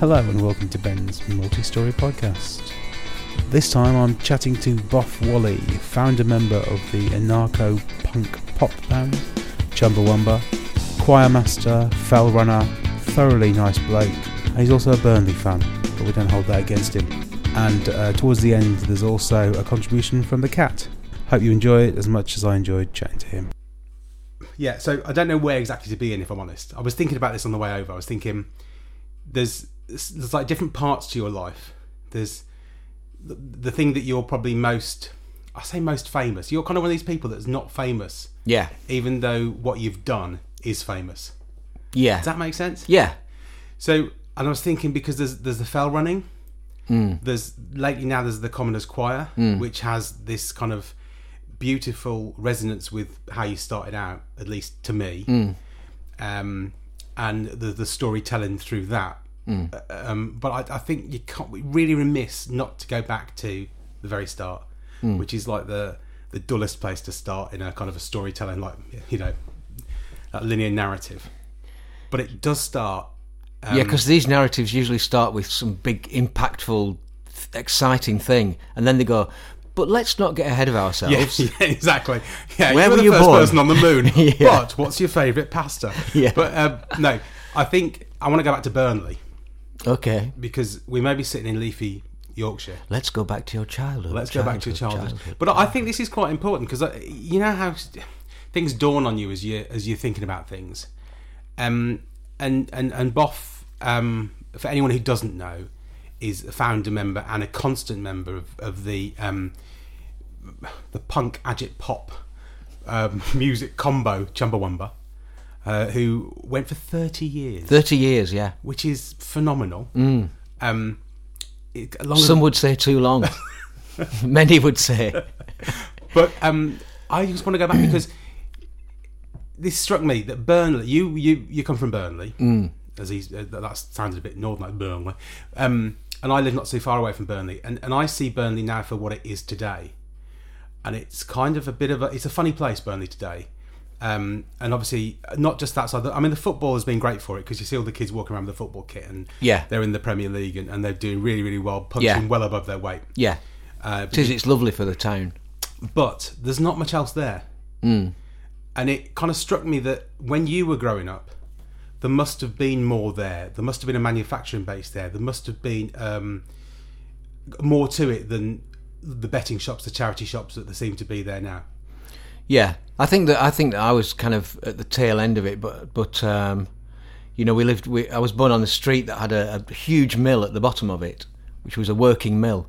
Hello and welcome to Ben's Multi Story Podcast. This time I'm chatting to Boff Whalley, founder member of the anarcho punk pop band Chumbawamba, choir master, fell runner, thoroughly nice bloke. And he's also a Burnley fan, but we don't hold that against him. And uh, towards the end, there's also a contribution from the cat. Hope you enjoy it as much as I enjoyed chatting to him. Yeah, so I don't know where exactly to be in, if I'm honest. I was thinking about this on the way over. I was thinking there's there's like different parts to your life. There's the, the thing that you're probably most I say most famous. You're kind of one of these people that's not famous, Yeah. even though what you've done is famous. Yeah. Does that make sense? Yeah. So, and I was thinking because there's there's the fell running. Mm. There's lately now there's the Commoners Choir, which has this kind of beautiful resonance with how you started out, at least to me, Mm. um, and the the storytelling through that. Mm. Um, but I, I think you can't really remiss not to go back to the very start, Mm. which is like the the dullest place to start in a kind of a storytelling, like you know, linear narrative. But it does start. Um, Yeah, because these narratives usually start with some big, impactful, exciting thing, and then they go, "But let's not get ahead of Yeah, ourselves." yeah, exactly. Yeah, Where you were were the you first born? person on the moon. Yeah. But what's your favourite pasta? Yeah. But um, no, I think I want to go back to Burnley Okay, because we may be sitting in leafy Yorkshire. let's go back to your childhood. Let's go back to your childhood. But I think this is quite important because you know how things dawn on you as you as you're thinking about things. Um, and and and Boff, um, for anyone who doesn't know, is a founder member and a constant member of of the um, the punk agit pop um, music combo Chumbawamba, uh, who went for thirty years, Thirty years, yeah. which is phenomenal. Um, it, Some would say too long. Many would say. But um, I just want to go back because this struck me that Burnley. You you you come from Burnley, mm. as he's uh, that sounded a bit northern like Burnley, um, and I live not too far away from Burnley, and and I see Burnley now for what it is today, and it's kind of a bit of a it's a funny place Burnley today. Um, and obviously, not just that side. I mean, the football has been great for it because you see all the kids walking around with the football kit, and Yeah. they're in the Premier League and, and they're doing really, really well, punching Yeah. well above their weight. Yeah, Uh, it is. It's lovely for the town. but there's not much else there. Mm. And it kind of struck me that when you were growing up, there must have been more there. There must have been a manufacturing base there. There must have been um, more to it than the betting shops, the charity shops that there seem to be there now. Yeah, I think that I think that I was kind of at the tail end of it, but but um, you know we lived. We, I was born on the street that had a, a huge mill at the bottom of it, which was a working mill,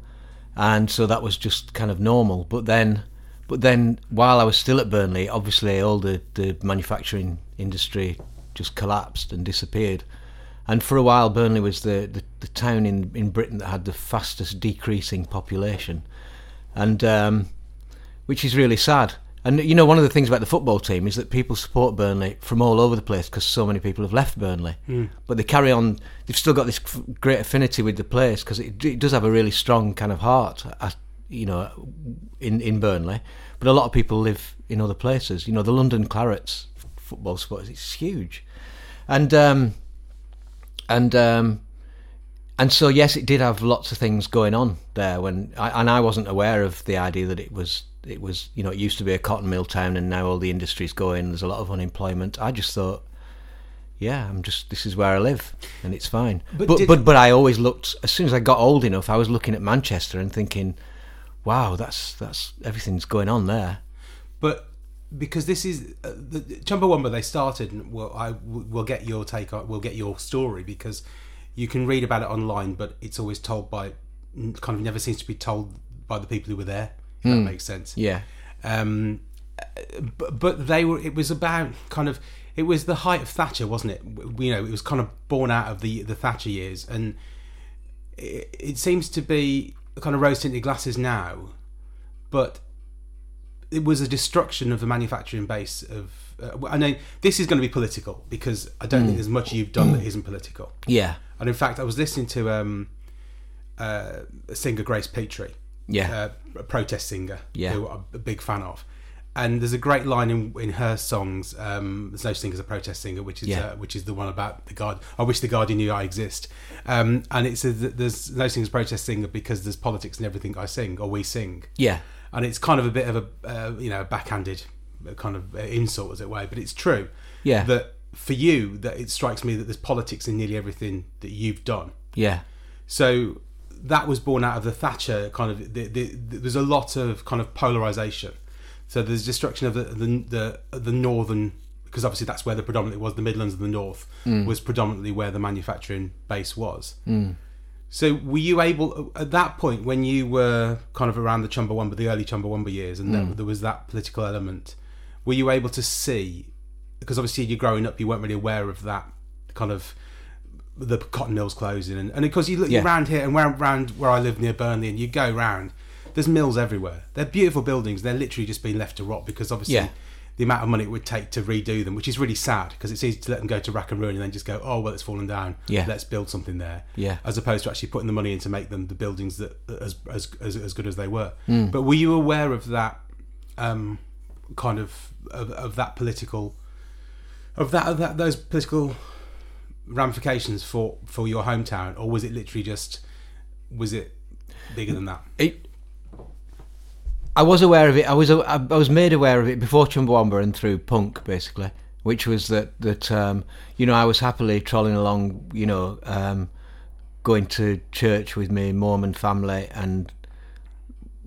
and so that was just kind of normal. But then, but then while I was still at Burnley, obviously all the the manufacturing industry just collapsed and disappeared. And for a while, Burnley was the, the, the town in, in Britain that had the fastest decreasing population, and um, which is really sad. And you know, one of the things about the football team is that people support Burnley from all over the place because so many people have left Burnley. But they carry on; they've still got this f- great affinity with the place because it, it does have a really strong kind of heart, uh, you know, in in Burnley. But a lot of people live in other places. You know, the London Clarets f- football sport it's huge, and um, and um, and so yes, it did have lots of things going on there. When I, and I wasn't aware of the idea that it was it was you know it used to be a cotton mill town and now all the industry's going. There's a lot of unemployment. I just thought, yeah, I'm just this is where I live and it's fine. But But but but, I always looked as soon as I got old enough, I was looking at Manchester and thinking, wow, that's that's everything's going on there. But because this is uh, the Chumbawamba, they started. and Well, I will get your take on. We'll get your story because you can read about it online, but it's always told by kind of never seems to be told by the people who were there. If that makes sense. Yeah, Um, but, but they were. It was about kind of. It was the height of Thatcher, wasn't it? You know, it was kind of born out of the the Thatcher years, and it, it seems to be kind of rose tinted glasses now, but it was a destruction of the manufacturing base of. Uh, I know this is going to be political because I don't think there's much you've done that isn't political. yeah, And in fact, I was listening to um, uh, singer Grace Petrie, yeah, uh, a protest singer Yeah. who I'm a big fan of. And there's a great line in, in her songs. Um, there's no singer as a protest singer, which is Yeah. uh, which is the one about the guard. I wish the Guardian knew I exist. Um, and it says that there's no singer as a protest singer because there's politics in everything I sing or we sing. Yeah, And it's kind of a bit of a uh, you know backhanded kind of uh, insult as it were, but it's true. Yeah. That for you, that it strikes me that there's politics in nearly everything that you've done. yeah, So that was born out of the Thatcher kind of. The, the, the, there's a lot of kind of polarization. So there's destruction of the the the, the northern because obviously that's where the predominantly was the Midlands and the North mm. was predominantly where the manufacturing base was. Mm. So were you able at that point when you were kind of around the Chumbawamba, the early Chumbawamba years, and there, mm. there was that political element? Were you able to see? Because obviously you're growing up, you weren't really aware of that kind of the cotton mills closing, and, and of course you look Yeah. around here and where, around where I live near Burnley, and you go round. There's mills everywhere. They're beautiful buildings. They're literally just being left to rot because obviously Yeah. the amount of money it would take to redo them, which is really sad because it's easy to let them go to rack and ruin and then just go, oh well, it's fallen down. Yeah. let's build something there. Yeah. as opposed to actually putting the money in to make them the buildings that as as as, as good as they were. Hmm. But were you aware of that um, kind of, of of that political of that of that those political ramifications for for your hometown, or was it literally just was it bigger than that? it. I was aware of it. I was I was made aware of it before Chumbawamba and through punk, basically, which was that that um, you know I was happily trolling along, you know, um, going to church with my Mormon family, and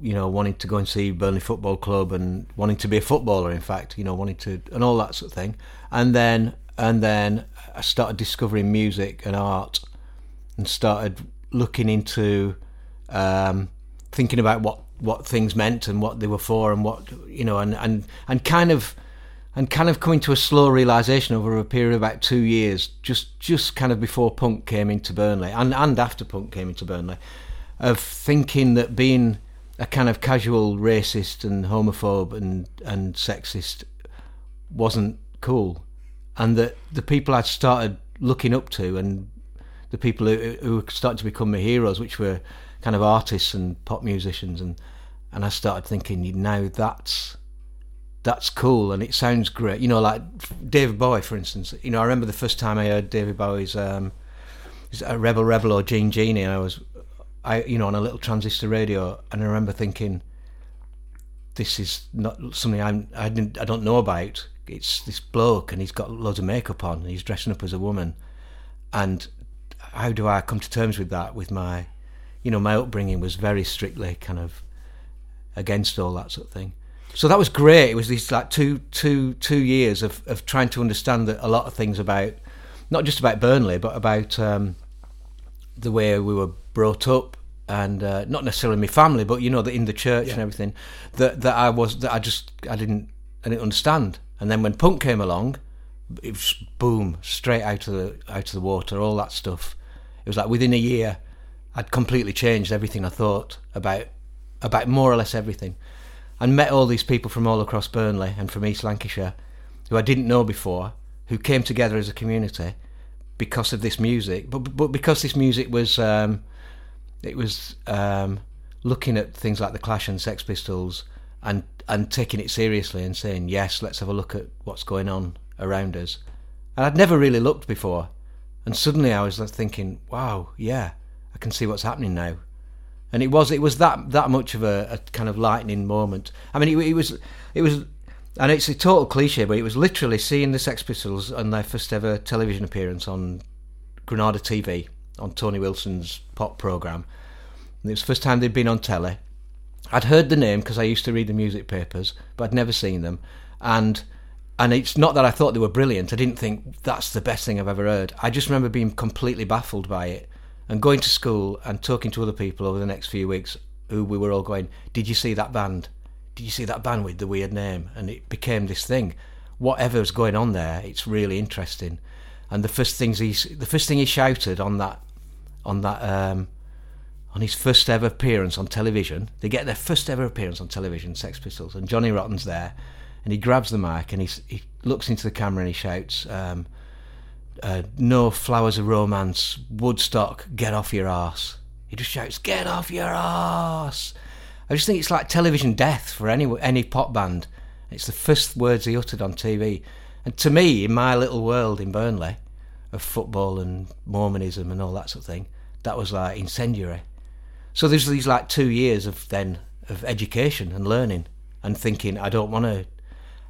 you know wanting to go and see Burnley Football Club and wanting to be a footballer. In fact, you know, wanting to and all that sort of thing, and then and then I started discovering music and art and started looking into um, thinking about what, what things meant and what they were for and what you know and, and, and kind of and kind of coming to a slow realization over a period of about two years just just kind of before punk came into Burnley and, and after punk came into Burnley of thinking that being a kind of casual racist and homophobe and, and sexist wasn't cool and that the people I'd started looking up to and the people who, who were starting to become my heroes, which were kind of artists and pop musicians, and and I started thinking, now that's that's cool and it sounds great. You know, like David Bowie, for instance. You know, I remember the first time I heard David Bowie's um, a Rebel Rebel or Jean Genie, and I was, I you know, on a little transistor radio, and I remember thinking, this is not something I'm, I didn't, I don't know about. It's this bloke, and he's got loads of makeup on, and he's dressing up as a woman, and how do I come to terms with that? With my, you know, my upbringing was very strictly kind of against all that sort of thing. So that was great. It was these like two, two, two years of, of trying to understand a lot of things about, not just about Burnley, but about um, the way we were brought up, and uh, not necessarily my family, but you know, that in the church and everything, that that I was that I just I didn't I didn't understand. And then when punk came along, it was boom straight out of the out of the water, all that stuff. It was like within a year, I'd completely changed everything I thought about about more or less everything, and met all these people from all across Burnley and from East Lancashire, who I didn't know before, who came together as a community because of this music, but but because this music was um, it was um, looking at things like the Clash and Sex Pistols and and taking it seriously and saying yes, let's have a look at what's going on around us. And I'd never really looked before, and suddenly I was thinking, wow, yeah, I can see what's happening now. And it was it was that that much of a, a kind of lightning moment. I mean, it, it was it was. And it's a total cliche, but it was literally seeing the Sex Pistols on their first ever television appearance on Granada TV on Tony Wilson's pop program. And it was the first time they'd been on telly. I'd heard the name because I used to read the music papers, but I'd never seen them. And and it's not that I thought they were brilliant. I didn't think that's the best thing I've ever heard. I just remember being completely baffled by it and going to school and talking to other people over the next few weeks who we were all going, "Did you see that band? Did you see that band with the weird name?" And it became this thing. Whatever's going on there, it's really interesting. And the first things he the first thing he shouted on that on that um, on his first ever appearance on television. They get their first ever appearance on television, Sex Pistols, and Johnny Rotten's there, and he grabs the mic and he he looks into the camera and he shouts, um, uh, "No flowers of romance, Woodstock, get off your arse." He just shouts, "Get off your arse!" I just think it's like television death for any any pop band, It's the first words he uttered on TV. And to me, in my little world in Burnley, of football and Mormonism and all that sort of thing, that was like incendiary. So there's these like two years of then of education and learning and thinking I don't want to,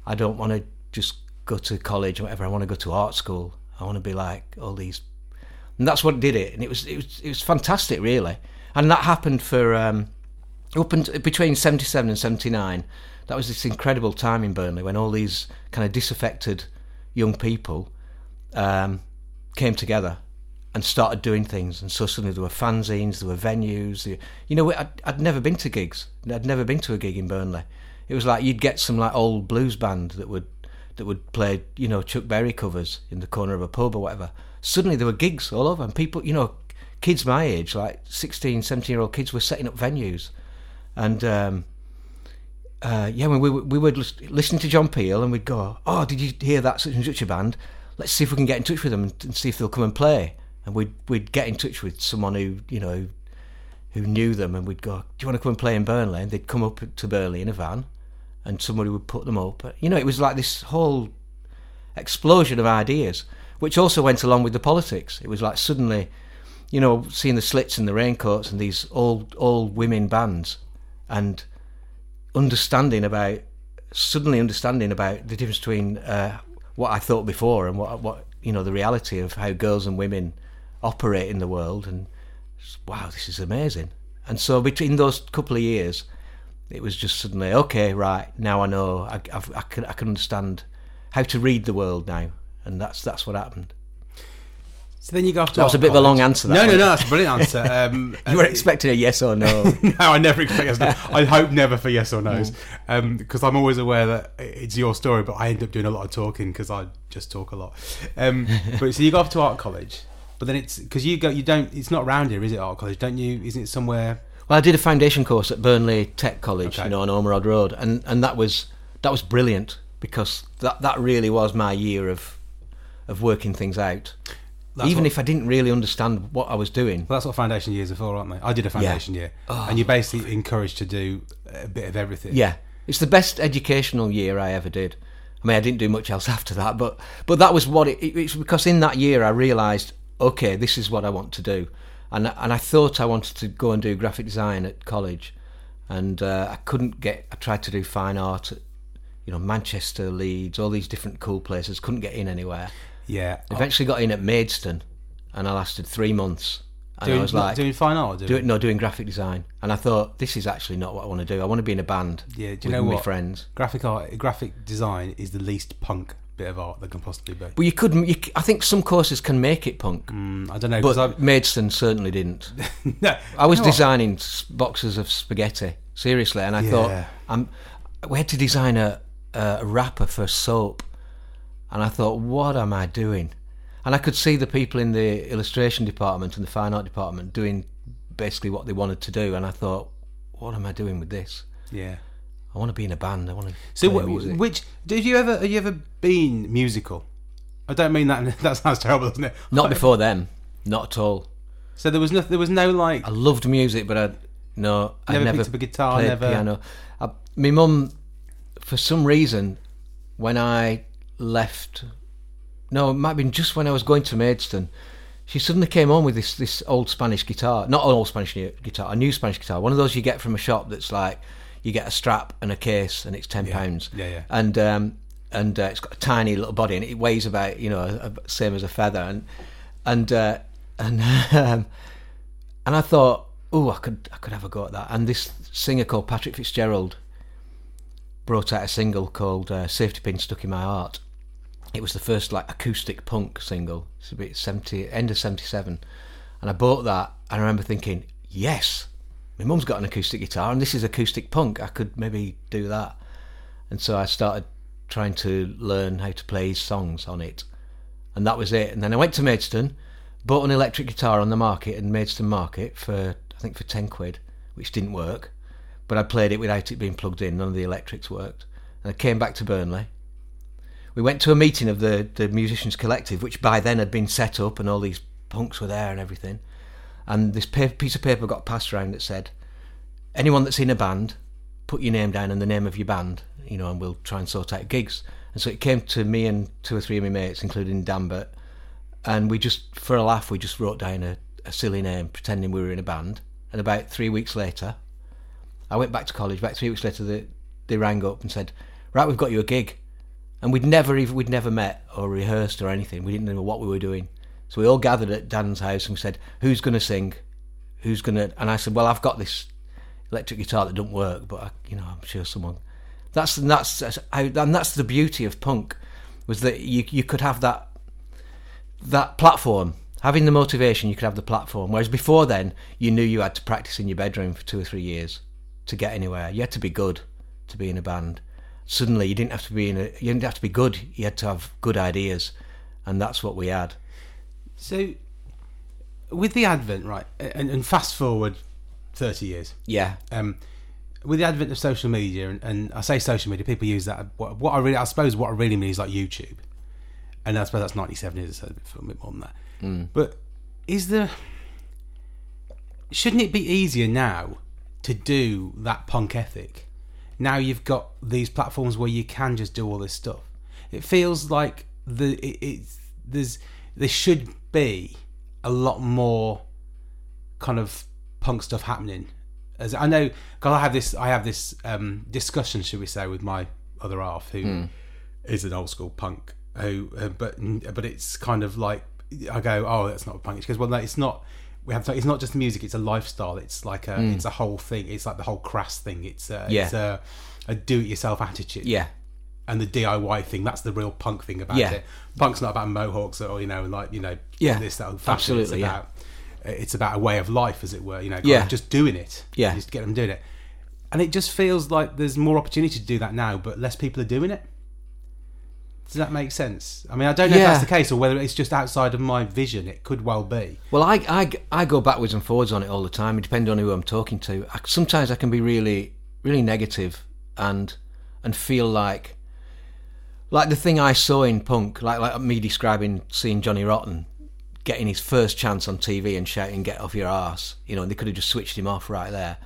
I don't want to just go to college or whatever. I want to go to art school. I want to be like all these, and that's what did it. And it was it was it was fantastic, really. And that happened for um, up and between seventy seven and seventy nine. That was this incredible time in Burnley when all these kind of disaffected young people um, came together and started doing things. And so suddenly there were fanzines, there were venues. You know, I'd, I'd never been to gigs. I'd never been to a gig in Burnley. It was like you'd get some like old blues band that would that would play, you know, Chuck Berry covers in the corner of a pub or whatever. Suddenly there were gigs all over, and people, you know, kids my age, like 16, 17 year old kids, were setting up venues. And um, uh, yeah, when we, we would listen to John Peel and we'd go, Oh, did you hear that such and such a band? Let's see if we can get in touch with them and see if they'll come and play. And we'd, we'd get in touch with someone who, you know, who knew them and we'd go, Do you want to come and play in Burnley? And they'd come up to Burnley in a van and somebody would put them up. You know, it was like this whole explosion of ideas, which also went along with the politics. It was like suddenly, you know, seeing the slits and the raincoats and these old old women bands, and understanding about suddenly understanding about the difference between uh, what I thought before and what what you know the reality of how girls and women operate in the world and wow this is amazing and so between those couple of years it was just suddenly okay, right now I know I, I've, I can I can understand how to read the world now, and that's that's what happened. So then you go off to that was a bit college. of a long answer. That no, no, no, that's a brilliant answer. Um, you were expecting a yes or no. no, I never expect yes. Or no. I hope never for yes or no's, because um, I'm always aware that it's your story, but I end up doing a lot of talking because I just talk a lot. Um, but so you go off to art college, but then it's because you go, you don't. It's not around here, is it? Art college, don't you? Isn't it somewhere? Well, I did a foundation course at Burnley Tech College, Okay. you know, on Ormerod Road, and, and that was that was brilliant because that that really was my year of of working things out. That's Even what- if I didn't really understand what I was doing, Well, that's what foundation years are for, aren't they? I did a foundation year, oh, and you're basically encouraged to do a bit of everything. yeah, it's the best educational year I ever did. I mean, I didn't do much else after that, but but that was what it, it, it's because in that year I realised, okay, this is what I want to do, and and I thought I wanted to go and do graphic design at college, and uh, I couldn't get. I tried to do fine art at, you know, Manchester, Leeds, all these different cool places. Couldn't get in anywhere. yeah. Eventually got in at Maidstone, and I lasted three months. And doing, I was like, doing fine art. or Doing, do, no, doing graphic design, and I thought this is actually not what I want to do. I want to be in a band. Yeah, do you with know my what? friends. graphic art, graphic design is the least punk bit of art that can possibly be. But you could, you, I think some courses can make it punk, Mm, I don't know but because Maidstone certainly didn't. I've no, I was know what? designing boxes of spaghetti seriously, and I Yeah. thought I'm. We had to design a, a wrapper for soap, and I thought, what am I doing? And I could see the people in the illustration department and the fine art department doing basically what they wanted to do, and I thought, what am I doing with this? Yeah. I want to be in a band. I want to. So, play wh- music. which did you ever? Have you ever been musical? I don't mean that. That sounds terrible, doesn't it? Not before them. Not at all. So there was no. There was no like. I loved music, but I no, I Never never picked up a guitar, played never- piano. I, my mum, for some reason, when I left, no, it might have been just when I was going to Maidstone, she suddenly came on with this this old Spanish guitar, not an old Spanish guitar, a new Spanish guitar, one of those you get from a shop that's like you get a strap and a case and it's ten pounds, Yeah, yeah. and um, and uh, it's got a tiny little body and it weighs about you know a, a- same as a feather and and uh, and um, and I thought, oh, I could I could have a go at that. And this singer called Patrick Fitzgerald brought out a single called uh, "Safety Pin Stuck in My Heart." It was the first like acoustic punk single. It's a bit seventy end of seventy seven, and I bought that. And I remember thinking, yes, my mum's got an acoustic guitar, and this is acoustic punk. I could maybe do that. And so I started trying to learn how to play his songs on it, and that was it. And then I went to Maidstone, bought an electric guitar on the market in Maidstone Market for I think for ten quid, which didn't work. But I played it without it being plugged in. None of the electrics worked. And I came back to Burnley. We went to a meeting of the the musicians collective, which by then had been set up, and all these punks were there and everything. And this pa piece of paper got passed around that said, "Anyone that's in a band put your name down and the name of your band, you know, and we'll try and sort out gigs. And so it came to me and two or three of my mates, including Danbert, and we just, for a laugh, we just wrote down a, a silly name, pretending we were in a band. And about three weeks later, I went back to college. About three weeks later, they, they rang up and said, "Right, we've got you a gig." And we'd never even we'd never met or rehearsed or anything. We didn't know what we were doing. So we all gathered at Dan's house and said, "Who's going to sing? Who's going to?" And I said, "Well, I've got this electric guitar that don't work, but I, you know, I'm sure someone." That's that's, that's how, and that's the beauty of punk was that you you could have that that platform having the motivation you could have the platform whereas before then you knew you had to practice in your bedroom for two or three years to get anywhere you had to be good to be in a band suddenly you didn't have to be in a you didn't have to be good you had to have good ideas and that's what we had So, with the advent, right, and, and fast forward thirty years, yeah um, with the advent of social media, and, and I say social media, people use that. What, what I really, I suppose, what I really mean is like YouTube, and I suppose that's ninety-seven years, so a bit, more than that. But is there? Shouldn't it be easier now to do that punk ethic? Now you've got these platforms where you can just do all this stuff. It feels like the it, it's there's there should be a lot more kind of punk stuff happening. As I know, because I have this, I have this um, discussion, should we say, with my other half, who is an old school punk. Who, uh, but but it's kind of like I go, oh, that's not punk. She goes, well, no, it's not. We have to, it's not just music; it's a lifestyle. It's like a, it's a whole thing. It's like the whole crass thing. It's a, Yeah. it's a, a do-it-yourself attitude yeah and the DIY thing. That's the real punk thing about Yeah. it. Punk's not about mohawks or you know, like you know, Yeah, this that old fashion. absolutely, It's yeah. about it's about a way of life, as it were. You know, Yeah. just doing it. Yeah. just get them doing it, and it just feels like there's more opportunity to do that now, but less people are doing it. Does that make sense? I mean, I don't know if that's the case or whether it's just outside of my vision. It could well be. Well, I, I, I go backwards and forwards on it all the time. It depends on who I'm talking to. I, sometimes I can be really, really negative and and feel like like the thing I saw in punk, like like me describing seeing Johnny Rotten getting his first chance on TV and shouting "Get off your ass," you know, and they could have just switched him off right there.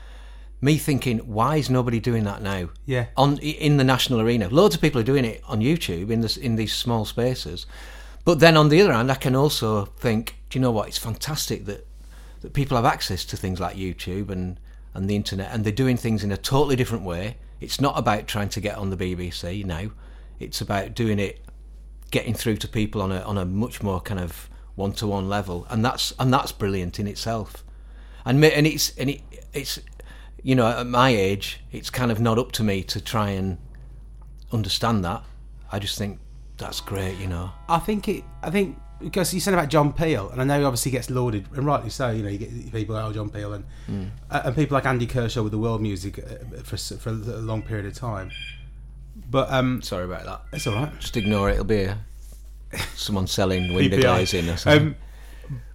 Me thinking, why is nobody doing that now? Yeah. on in the national arena. Loads of people are doing it on YouTube in this in these small spaces. But then on the other hand, I can also think, do you know what? It's fantastic that that people have access to things like YouTube and and the internet, and they're doing things in a totally different way. It's not about trying to get on the BBC now. It's about doing it, getting through to people on a on a much more kind of one to one level, and that's and that's brilliant in itself. And and it's and it, it's you know at my age, it's kind of not up to me to try and understand that. I just think that's great, you know. I think it. I think because you said about John Peel, and I know he obviously gets lauded, and rightly so. You know, you get people like oh, John Peel, and uh, and people like Andy Kershaw with the world music uh, for for a long period of time. But um, Sorry about that. it's all right. Just ignore it. It'll be a, someone selling window glazing or something. Um,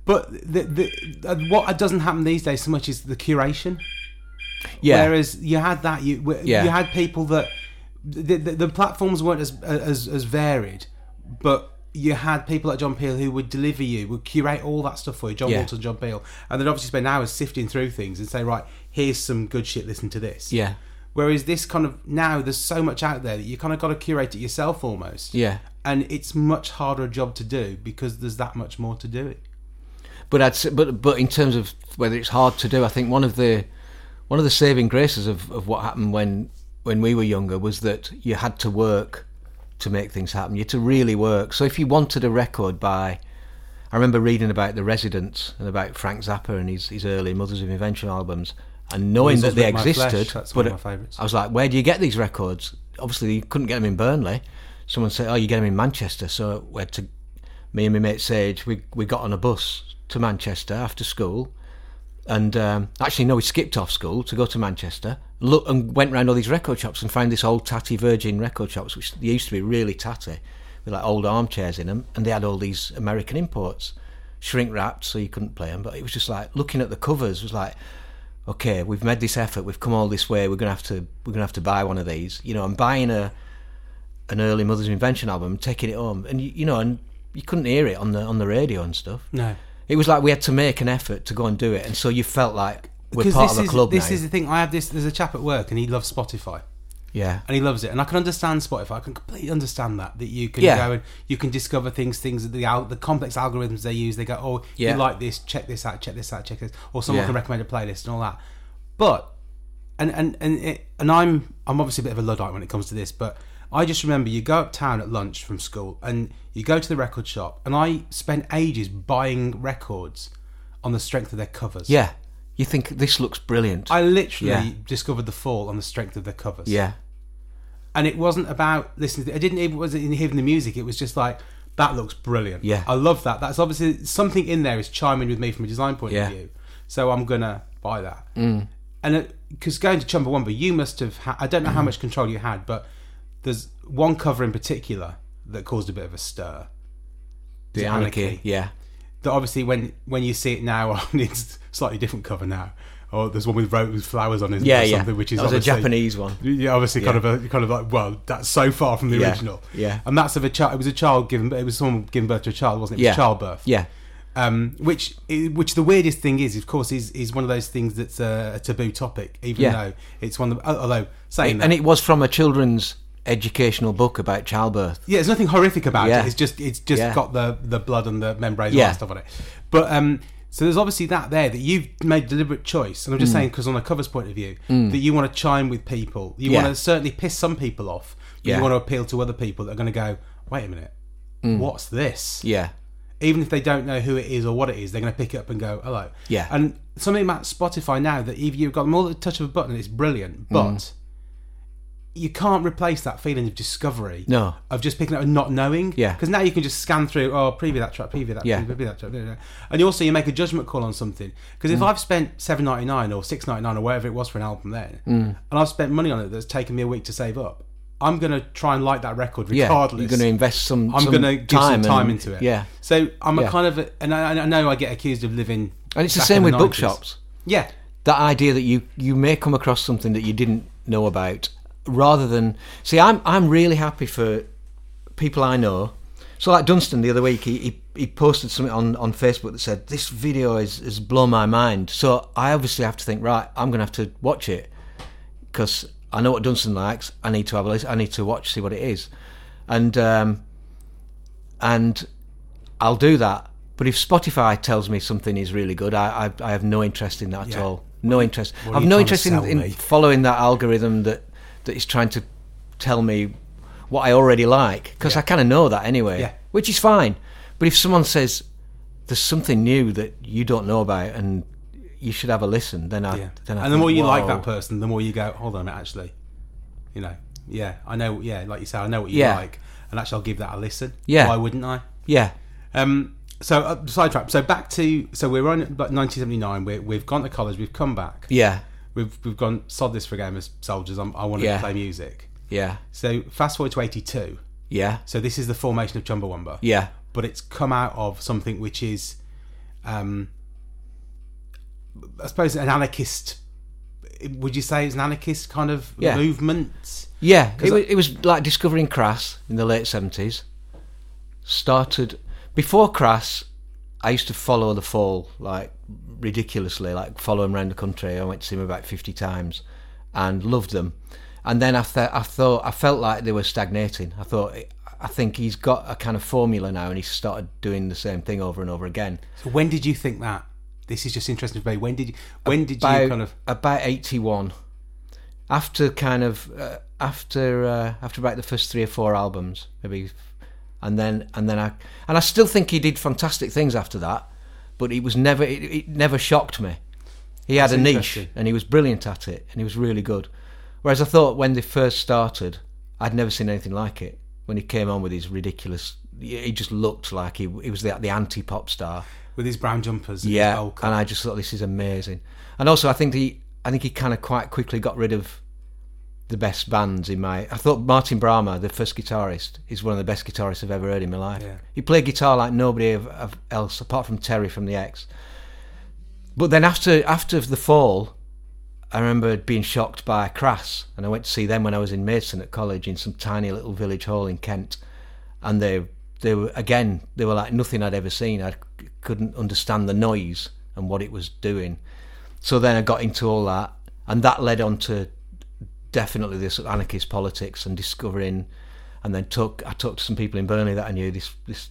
but the, the uh, what doesn't happen these days so much is the curation. yeah, Whereas you had that, you Yeah. you had people that the, the, the platforms weren't as as as varied, but you had people like John Peel who would deliver you, would curate all that stuff for you. John Yeah. Walton, John Peel, and they'd obviously spend hours sifting through things and say, right, here's some good shit. Listen to this. yeah, Whereas this kind of now, there's so much out there that you kind of got to curate it yourself almost. yeah. And it's much harder a job to do because there's that much more to do it. But I'd say, but but in terms of whether it's hard to do, I think one of the one of the saving graces of, of what happened when when we were younger was that you had to work to make things happen. You had to really work. So if you wanted a record by, I remember reading about the Residents and about Frank Zappa and his his early Mothers of Invention albums, and knowing Weasels that they Flesh, existed. that's but one of my favourites. I was like, where do you get these records? Obviously, you couldn't get them in Burnley. Someone said, oh, you get them in Manchester. So we had to, me and my mate Sage, we we got on a bus to Manchester after school, and um, actually no, we skipped off school to go to Manchester. Look and went round all these record shops and found this old tatty Virgin record shops, which used to be really tatty, with like old armchairs in them, and they had all these American imports, shrink wrapped so you couldn't play them. But it was just like looking at the covers was like, okay, we've made this effort, we've come all this way, we're gonna have to we're gonna have to buy one of these, you know, I'm buying a an early Mother's Invention album, taking it home, and you, you know, and you couldn't hear it on the on the radio and stuff. No. It was like we had to make an effort to go and do it, and so you felt like we're part of a is club this now. is the thing. I have this. There's a chap at work, and he loves Spotify. Yeah, and he loves it. And I can understand Spotify. I can completely understand that that you can Yeah. go and you can discover things, things that the al- the complex algorithms they use. They go, oh, Yeah. you like this, check this out, check this out, check this, or someone Yeah. can recommend a playlist and all that. But and and and it, and I'm I'm obviously a bit of a luddite when it comes to this, but I just remember you go uptown at lunch from school and you go to the record shop, and I spent ages buying records on the strength of their covers. yeah. You think this looks brilliant? I literally Yeah. discovered the fall on the strength of their covers yeah, and it wasn't about listening. To, I didn't even wasn't even hearing the music. It was just like that looks brilliant. Yeah. I love that. That's obviously something in there is chiming with me from a design point Yeah. of view. So I'm gonna buy that. Mm. And because going to Chumbawamba, you must have. Ha- I don't know how much control you had, but there's one cover in particular that caused a bit of a stir. the it anarchy. Yeah, That obviously when when you see it now, it's slightly different cover now. Or there's one with with flowers on it, yeah, or yeah. something, which is that was a Japanese one. yeah, obviously, kind of a kind of like, well, that's so far from the Yeah, original. yeah. and that's of a child. It was a child given. It was someone giving birth to a child, wasn't it? It was Yeah. childbirth. Yeah, Um, which, which the weirdest thing is, of course, is is one of those things that's a, a taboo topic, even Yeah. though it's one. Of the, although saying that, and it was from a children's educational book about childbirth. yeah, there's nothing horrific about Yeah. it. It's just it's just Yeah. got the the blood and the membranes Yeah. and stuff on it. But um, so there's obviously that there that you've made a deliberate choice, and I'm Mm. just saying because on a covers point of view, that you want to chime with people. You Yeah. want to certainly piss some people off, but Yeah. you want to appeal to other people that are going to go, wait a minute, what's this? Yeah, Even if they don't know who it is or what it is, they're going to pick it up and go, hello. Yeah. And something about Spotify now that if you've got them all at the touch of a button, it's brilliant, Mm. but. You can't replace that feeling of discovery No. of just picking up and not knowing. Yeah. Because now you can just scan through, oh, preview that track, preview that, Yeah. preview that track, preview that. and you also you make a judgment call on something. Because Mm. if I've spent seven ninety nine or six ninety nine or whatever it was for an album then, Mm. and I've spent money on it that's taken me a week to save up, I'm gonna try and like that record Yeah, you're going to invest some. I'm gonna give some time and- into it. Yeah, So I'm a kind of, a, and I, I know I get accused of living. and it's the same in with 90s. bookshops. Yeah. that idea that you you may come across something that you didn't know about rather than see i'm i'm really happy for people i know so like dunstan the other week he he, he posted something on on facebook that said this video is has blown my mind so i obviously have to think right i'm gonna have to watch it because i know what dunstan likes i need to have a listen i need to watch see what it is and um and I'll do that. But if Spotify tells me something is really good, I I, I have no interest in that at Yeah. all. No interest. I've no interest in, in following that algorithm that that is trying to tell me what I already like because Yeah. I kind of know that anyway, Yeah. which is fine. But if someone says there's something new that you don't know about and you should have a listen, then I Yeah. then I and the think, more you like that person, the more you go, hold on actually. You know, yeah, I know, yeah, like you said, I know what you like. And actually, I'll give that a listen. Yeah. Why wouldn't I? yeah, Um, so, uh, sidetrack. So, back to, so we're on like 1979. We're, we've gone to college, we've come back. yeah, We've, we've gone, sod this for a game of soldiers. I'm, I want to Yeah. play music. yeah, So, fast forward to 82. yeah, So, this is the formation of Chumbawamba. yeah, but it's come out of something which is, um, I suppose, an anarchist. Would you say it's an anarchist kind of Yeah. movement? Yeah. it, I- was, it was like discovering Crass in the late seventies. Started before Crass. I used to follow the Fall like ridiculously, like follow him around the country. I went to see him about fifty times, and loved them. And then I, th- I thought I felt like they were stagnating. I thought I think he's got a kind of formula now, and he started doing the same thing over and over again. So when did you think that? This is just interesting to me. When did you? When did about, you kind of? about 81 after kind of uh, after uh, after about the first three or four albums maybe and then and then I and I still think he did fantastic things after that but it was never it, it never shocked me. He had That's a niche and he was brilliant at it and he was really good. Whereas I thought when they first started I'd never seen anything like it. When he came on with his ridiculous he just looked like he, he was the, the anti-pop star. With his brown jumpers, and yeah, and I just thought this is amazing. And also, I think he, I think he kind of quite quickly got rid of the best bands in my. I thought Martin Bramah, the first guitarist, is one of the best guitarists I've ever heard in my life. Yeah. He played guitar like nobody of- of else, apart from Terry from the Ex. But then after after the fall, I remember being shocked by Crass, and I went to see them when I was in Maidstone at college in some tiny little village hall in Kent, and they they were again they were like nothing I'd ever seen. I couldn't understand the noise and what it was doing, so then I got into all that, and that led on to definitely this anarchist politics and discovering. And then took I talked to some people in Burnley that I knew. This this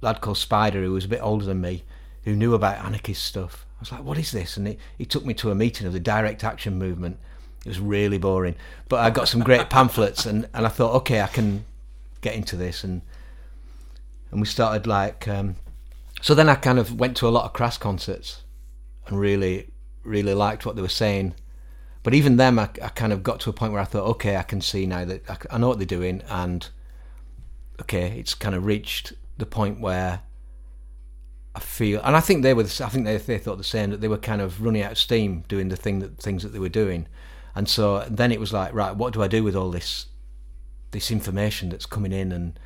lad called Spider who was a bit older than me, who knew about anarchist stuff. I was like, "What is this?" And he, he took me to a meeting of the Direct Action Movement. It was really boring, but I got some great pamphlets, and, and I thought, okay, I can get into this, and and we started like. Um, so then I kind of went to a lot of Crass concerts, and really really liked what they were saying. But even them, I, I kind of got to a point where I thought, okay, I can see now that I, I know what they're doing, and okay, it's kind of reached the point where I feel, and I think they were, I think they, they thought the same that they were kind of running out of steam doing the thing that things that they were doing, and so then it was like, right, what do I do with all this, this information that's coming in, and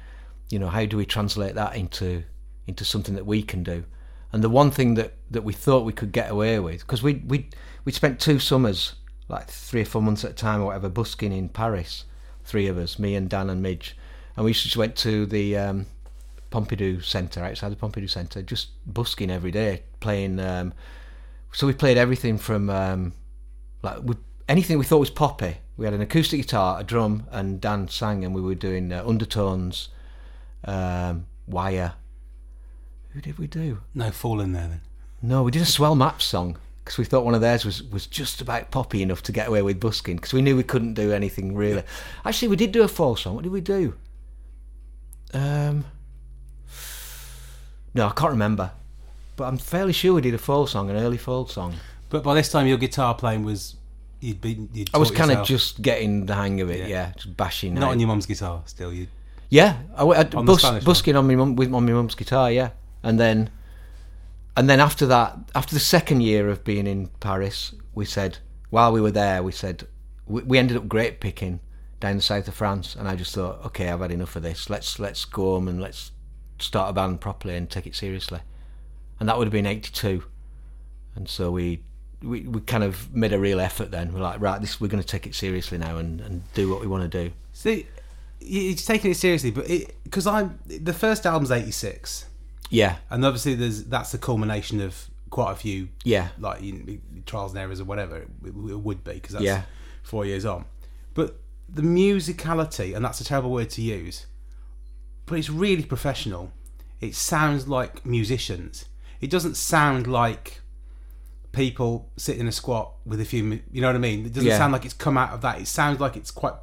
you know, how do we translate that into into something that we can do? And the one thing that, that we thought we could get away with, because we we we spent two summers, like three or four months at a time or whatever, busking in Paris, three of us, me and Dan and Midge, and we just went to the um, Pompidou Centre outside the Pompidou Centre, just busking every day, playing. Um, so we played everything from um, like we, anything we thought was poppy. We had an acoustic guitar, a drum, and Dan sang, and we were doing uh, undertones, um, wire. Who did we do? No fall in there then. No, we did a Swell map song because we thought one of theirs was, was just about poppy enough to get away with busking because we knew we couldn't do anything really. Actually, we did do a fall song. What did we do? Um, no, I can't remember, but I'm fairly sure we did a fall song, an early fall song. But by this time, your guitar playing was you'd been. You'd I was kind of just getting the hang of it. Yeah. Yeah, just bashing. not out. on your mum's guitar. Still, you. Yeah, I On bus, Spanish one? busking on my mum with on my mum's guitar. Yeah, and then, and then after that, after the second year of being in Paris, we said while we were there, we said we, we ended up grape picking down the south of France, and I just thought, okay, I've had enough of this. Let's let's go home and let's start a band properly and take it seriously. And that would have been eighty two, and so we. We, we kind of made a real effort then. We're like, right, this we're going to take it seriously now and, and do what we want to do. See, you're taking it seriously, but because I'm the first album's '86, Yeah, and obviously there's that's the culmination of quite a few yeah, like you trials and errors or whatever it, it would be because that's Yeah. four years on. But the musicality, and that's a terrible word to use, but it's really professional. It sounds like musicians. It doesn't sound like people sitting in a squat with a few. You know what I mean? It doesn't Yeah. sound like it's come out of that. It sounds like it's quite.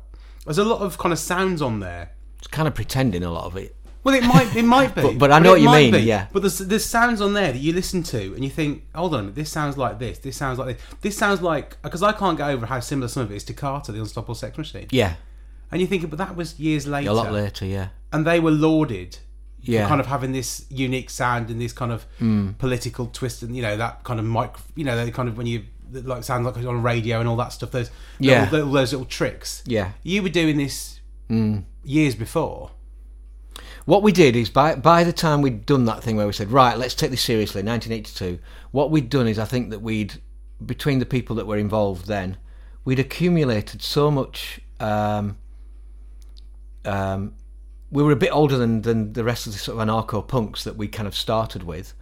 There's a lot of kind of sounds on there. it's kind of pretending a lot of it. Well, it might, it might be, But- but I know it what you mean, be. yeah. But there's there's sounds on there that you listen to and you think, hold on, a minute, this sounds like this. This sounds like this. This sounds like because I can't get over how similar some of it is to Carter, the Unstoppable Sex Machine. Yeah, And you think, but that was years later, a lot later. Yeah, and they were lauded yeah, kind of having this unique sound and this kind of Hmm. political twist and you know that kind of mic, you know, they kind of when you like sounds like on radio and all that stuff. Those Yeah. those little tricks. yeah. You were doing this Hmm. years before. What we did is by by the time we'd done that thing where we said, right, let's take this seriously, 1982. What we'd done is, I think that we'd between the people that were involved then, we'd accumulated so much. Um, um, we were a bit older than, than the rest of the sort of anarcho punks that we kind of started with,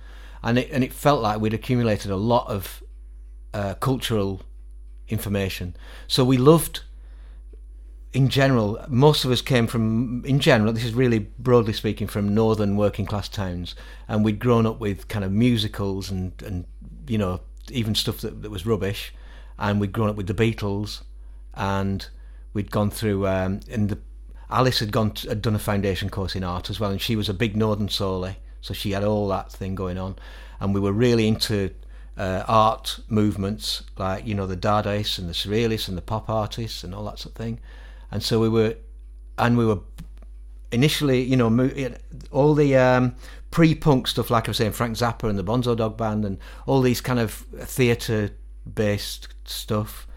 and it and it felt like we'd accumulated a lot of uh, cultural information. So we loved in general, most of us came from, in general, this is really broadly speaking, from northern working class towns, and we'd grown up with kind of musicals and, and you know, even stuff that, that was rubbish, and we'd grown up with the Beatles, and we'd gone through, um, and the, Alice had gone to, had done a foundation course in art as well, and she was a big northern soulie, so she had all that thing going on, and we were really into uh, art movements like you know the Dadaists and the Surrealists and the pop artists and all that sort of thing, and so we were, and we were initially you know all the um, pre-punk stuff like I was saying Frank Zappa and the Bonzo Dog Band and all these kind of theatre based stuff.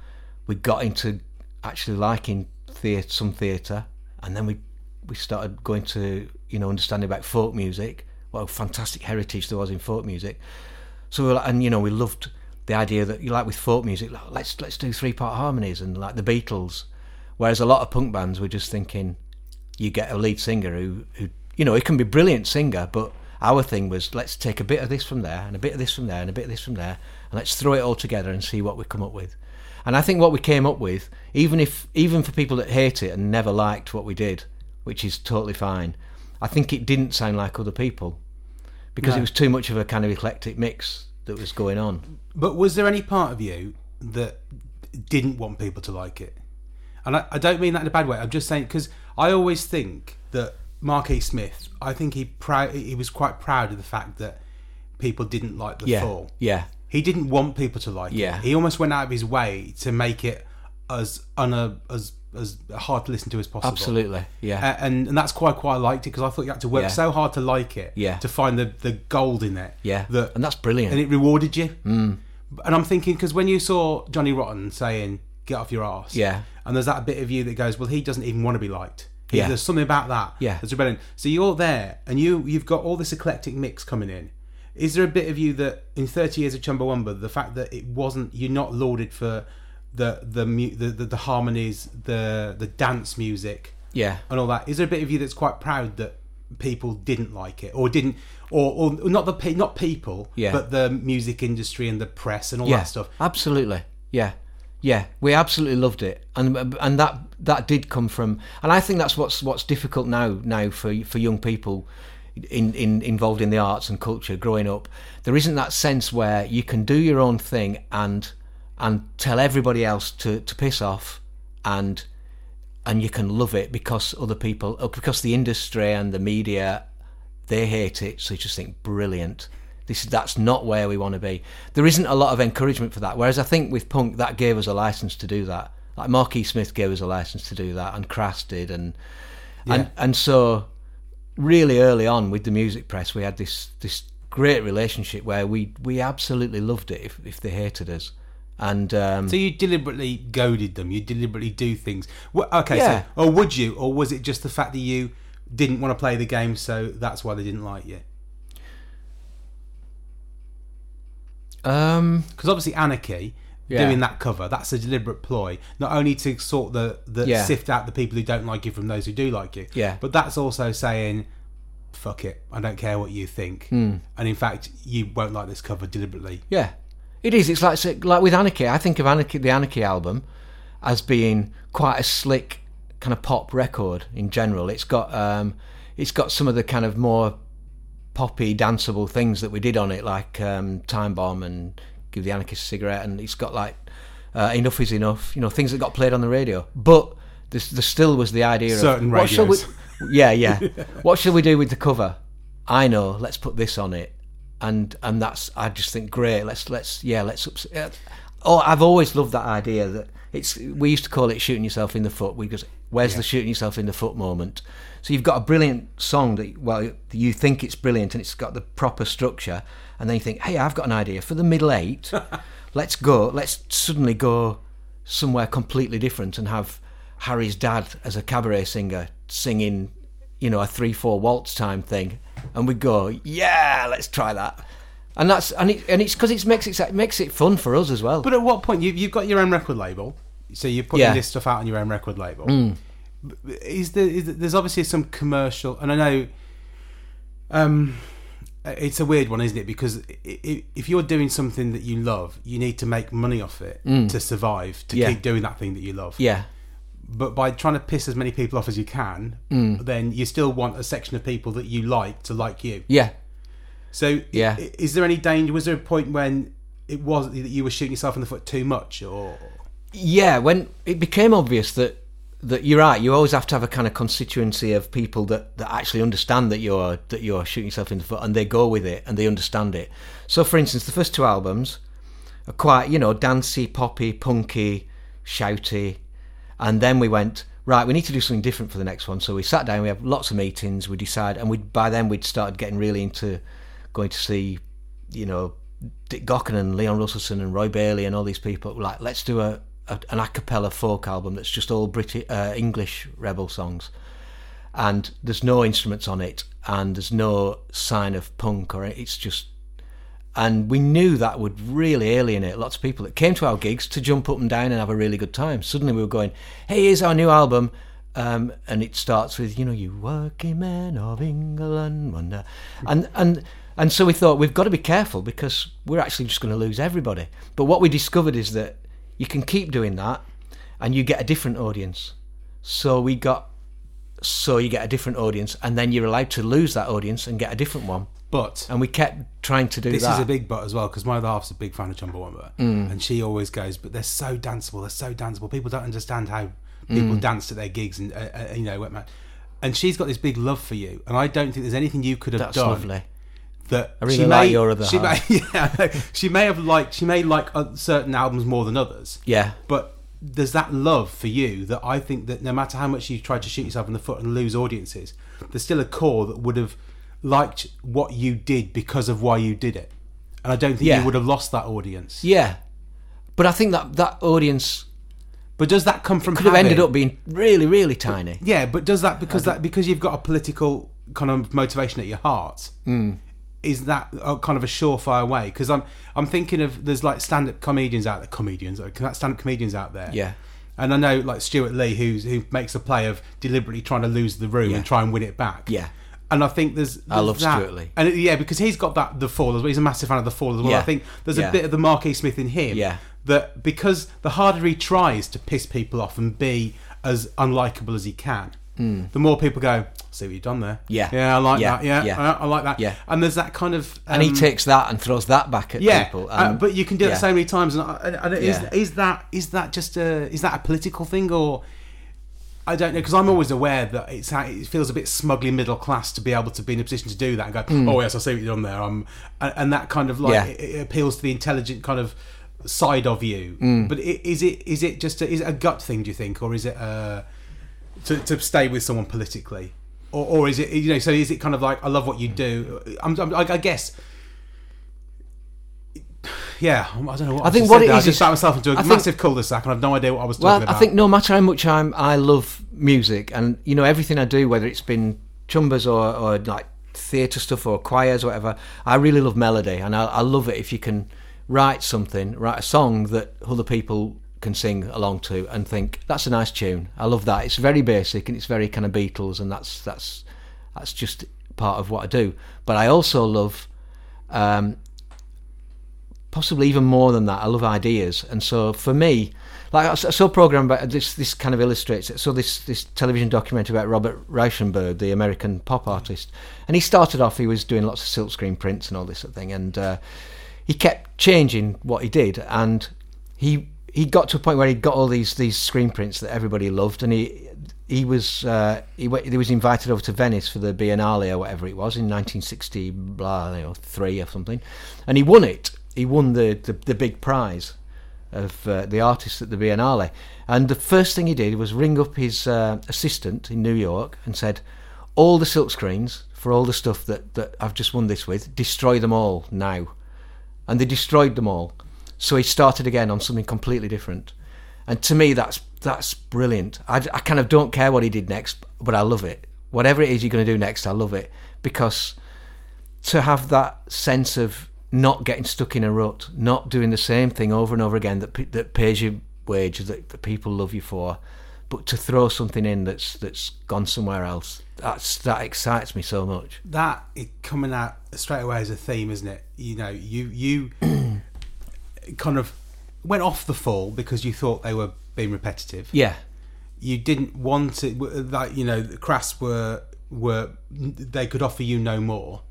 We got into actually liking theatre, some theatre, and then we we started going to you know understanding about folk music. What a fantastic heritage there was in folk music. So we like, and you know we loved the idea that you like with folk music, like, let's let's do three part harmonies and like the Beatles. Whereas a lot of punk bands were just thinking, you get a lead singer who who you know he can be a brilliant singer, but Our thing was let's take a bit of this from there and a bit of this from there and a bit of this from there and let's throw it all together and see what we come up with. And I think what we came up with, even if even for people that hate it and never liked what we did, which is totally fine, I think it didn't sound like other people because No. it was too much of a kind of eclectic mix that was going on. But was there any part of you that didn't want people to like it? And I, I don't mean that in a bad way. I'm just saying because I always think that Marquis Smith. I think he proud. He was quite proud of the fact that people didn't like the Yeah, fall. yeah, He didn't want people to like Yeah. it. He almost went out of his way to make it as una, as as hard to listen to as possible. absolutely, yeah, A- and and that's quite quite I liked it because I thought you had to work Yeah. so hard to like it. Yeah. To find the the gold in it. yeah, That and that's brilliant. and it rewarded you. Mm. And I'm thinking because when you saw Johnny Rotten saying "get off your ass," Yeah. and there's that bit of you that goes, "Well, he doesn't even want to be liked." He- Yeah. There's something about that. Yeah. That's rebellion. So you're there, and you you've got all this eclectic mix coming in. Is there a bit of you that in 30 years of Chumbawamba, the fact that it wasn't you're not lauded for the the the, the, the harmonies, the the dance music, yeah, and all that. Is there a bit of you that's quite proud that people didn't like it, or didn't, or, or not the not people, Yeah. but the music industry and the press and all yeah, that stuff? absolutely, yeah, yeah. We absolutely loved it, and and that that did come from, and I think that's what's what's difficult now now for for young people. In, in involved in the arts and culture growing up there isn't that sense where you can do your own thing and and tell everybody else to, to piss off and and you can love it because other people because the industry and the media they hate it so you just think brilliant this is that's not where we want to be there isn't a lot of encouragement for that whereas i think with punk that gave us a license to do that like marquis smith gave us a license to do that and crass did and and and so really early on with the music press we had this this great relationship where we we absolutely loved it if, if they hated us and um So you deliberately goaded them. You deliberately do things. Okay, Yeah. so or would you, or was it just the fact that you didn't want to play the game, so that's why they didn't like you? Um Because obviously, Anarchy Yeah. doing that cover, that's a deliberate ploy, not only to sort the, the Yeah. sift out the people who don't like you from those who do like you, Yeah. but that's also saying, "Fuck it, I don't care what you think," Hmm. and in fact, you won't like this cover deliberately. Yeah, it is. It's like like with Anarchy. I think of Anarchy, the Anarchy album, as being quite a slick kind of pop record in general. It's got um, it's got some of the kind of more poppy, danceable things that we did on it, like um, Time Bomb and Give the Anarchist a Cigarette, and it's got like uh, Enough is Enough. You know, things that got played on the radio. But there, there still was the idea Certain of what shall we? radios. Yeah, yeah. what shall we do with the cover? I know. Let's put this on it and and that's I just think great. Let's let's yeah let's. Ups- uh, oh, I've always loved that idea that it's. We used to call it shooting yourself in the foot. We where's the shooting yourself in the foot moment? So you've got a brilliant song that well you think it's brilliant and it's got the proper structure, and then you think, hey, I've got an idea for the middle eight. let's go. Let's suddenly go somewhere completely different and have Harry's dad as a cabaret singer singing, you know, a three four waltz time thing, and we go, yeah, let's try that. And that's and it and it's because it makes it it makes it fun for us as well. But at what point you, you've got your own record label, so you're putting Yeah. Mm. this stuff out on your own record label. B- Is there? Is there there's obviously some commercial, and I know. Um, it's a weird one, isn't it? Because if you're doing something that you love, you need to make money off it to survive, to Mm. Yeah. keep doing that thing that you love. yeah, But by trying to piss as many people off as you can, Mm. then you still want a section of people that you like to like you. yeah, So, Yeah. is there any danger? Was there a point when it was that you were shooting yourself in the foot too much, or yeah. When it became obvious that that you're right, you always have to have a kind of constituency of people that, that actually understand that you're that you're shooting yourself in the foot, and they go with it and they understand it. So, for instance, the first two albums are quite you know dancey, poppy, punky, shouty, and then we went right. We need to do something different for the next one. So we sat down. We have lots of meetings. We decide, and we by then we'd started getting really into going to see, you know, Dick Gaughan and Leon Rosselson and Roy Bailey and all these people. Like, let's do a, a an a cappella folk album that's just all British uh, English rebel songs, and there's no instruments on it, and there's no sign of punk or it's just. And we knew that would really alienate lots of people that came to our gigs to jump up and down and have a really good time. Suddenly we were going, "Hey, here's our new album," um, and it starts with you know you working men of England, wonder, and and and so we thought we've got to be careful because we're actually just going to lose everybody. But what we discovered is that you can keep doing that, and you get a different audience. So we got so you get a different audience, and then you're allowed to lose that audience and get a different one. But And we kept trying to do this that. is a big but as well because my other half's a big fan of Chumbawamba, Mm. and she always goes, "But they're so danceable. They're so danceable. People don't understand how people Mm. dance at their gigs, and uh, uh, you know, what man." And she's got this big love for you, and I don't think there's anything you could have That's done lovely. That I really she like may, she half. May, yeah, she may have liked. She may like uh, certain albums more than others. Yeah. But there's that love for you that I think that no matter how much you try to shoot yourself in the foot and lose audiences, there's still a core that would have liked what you did because of why you did it. And I don't think Yeah. you would have lost that audience. Yeah, but I think that that audience But does that come from could have ended up being really, really tiny. Yeah, but does that because that because you've got a political kind of motivation at your heart? Hmm. Is that a kind of a surefire way? Because I'm I'm thinking of there's like stand up comedians out there, comedians, stand up comedians out there. Yeah. And I know like Stewart Lee, who's who makes a play of deliberately trying to lose the room Yeah. and try and win it back. Yeah. And I think there's, I love that. Stewart Lee. and it- yeah, because he's got that the fall as well. He's a massive fan of the fall as well. Yeah. I think there's Yeah. a bit of the Mark E. Smith in him. Yeah. That because the harder he tries to piss people off and be as unlikable as he can, the more people go, "See what you've done there." Yeah. yeah, I like Yeah. that. Yeah, Yeah. I, I like that. Yeah. and there's that kind of And he um, takes that and throws that back at yeah, people. uh, but you can do yeah. that so many times, and, and, and is, is that is that just a is that a political thing or I don't know because I'm always aware that it's how- it feels a bit smugly middle class to be able to be in a position to do that and go, oh yes, I see what you've done there. Um, and, and that kind of like it, it appeals to the intelligent kind of side of you. Hmm. But is it is it just a, is it a gut thing? Do you think, or is it uh, to to stay with someone politically? Or, or is it you know? So is it kind of like I love what you do? I'm, I'm, I I guess yeah, I don't know what I think just what it there. I is just is- found myself into a I think- massive cul-de-sac, and I've no idea what I was talking Well, about. I think no matter how much I'm, I love music, and you know everything I do, whether it's been chumbas or, or like theatre stuff or choirs or whatever, I really love melody, and I, I love it if you can write something, write a song that other people can sing along to and think that's a nice tune. I love that. It's very basic and it's very kind of Beatles, and that's that's that's just part of what I do. But I also love. Um, possibly even more than that. I love ideas, and so for me, like I saw a program about this. This kind of illustrates it. So this this television documentary about Robert Rauschenberg, the American pop artist, and he started off. He was doing lots of silkscreen prints and all this sort of thing, and uh, he kept changing what he did, and he he got to a point where he got all these these screen prints that everybody loved, and he. He was uh, he, went, he was invited over to Venice for the Biennale or whatever it was in 1960 blah three or something, and he won it. He won the, the, the big prize of uh, the artist at the Biennale. And the first thing he did was ring up his uh, assistant in New York and said, "All the silk screens for all the stuff that, that I've just won this with, destroy them all now." And they destroyed them all. So he started again on something completely different. And to me, that's that's brilliant. I, I kind of don't care what he did next, but I love it. Whatever it is you're going to do next, I love it because to have that sense of not getting stuck in a rut, not doing the same thing over and over again that that pays you wage that, that people love you for, but to throw something in that's that's gone somewhere else. That's that excites me so much. that is coming out straight away as a theme, isn't it? You know, you you kind of went off the fall because you thought they were being repetitive. Yeah, You didn't want it that you know the Crass were were they could offer you no more.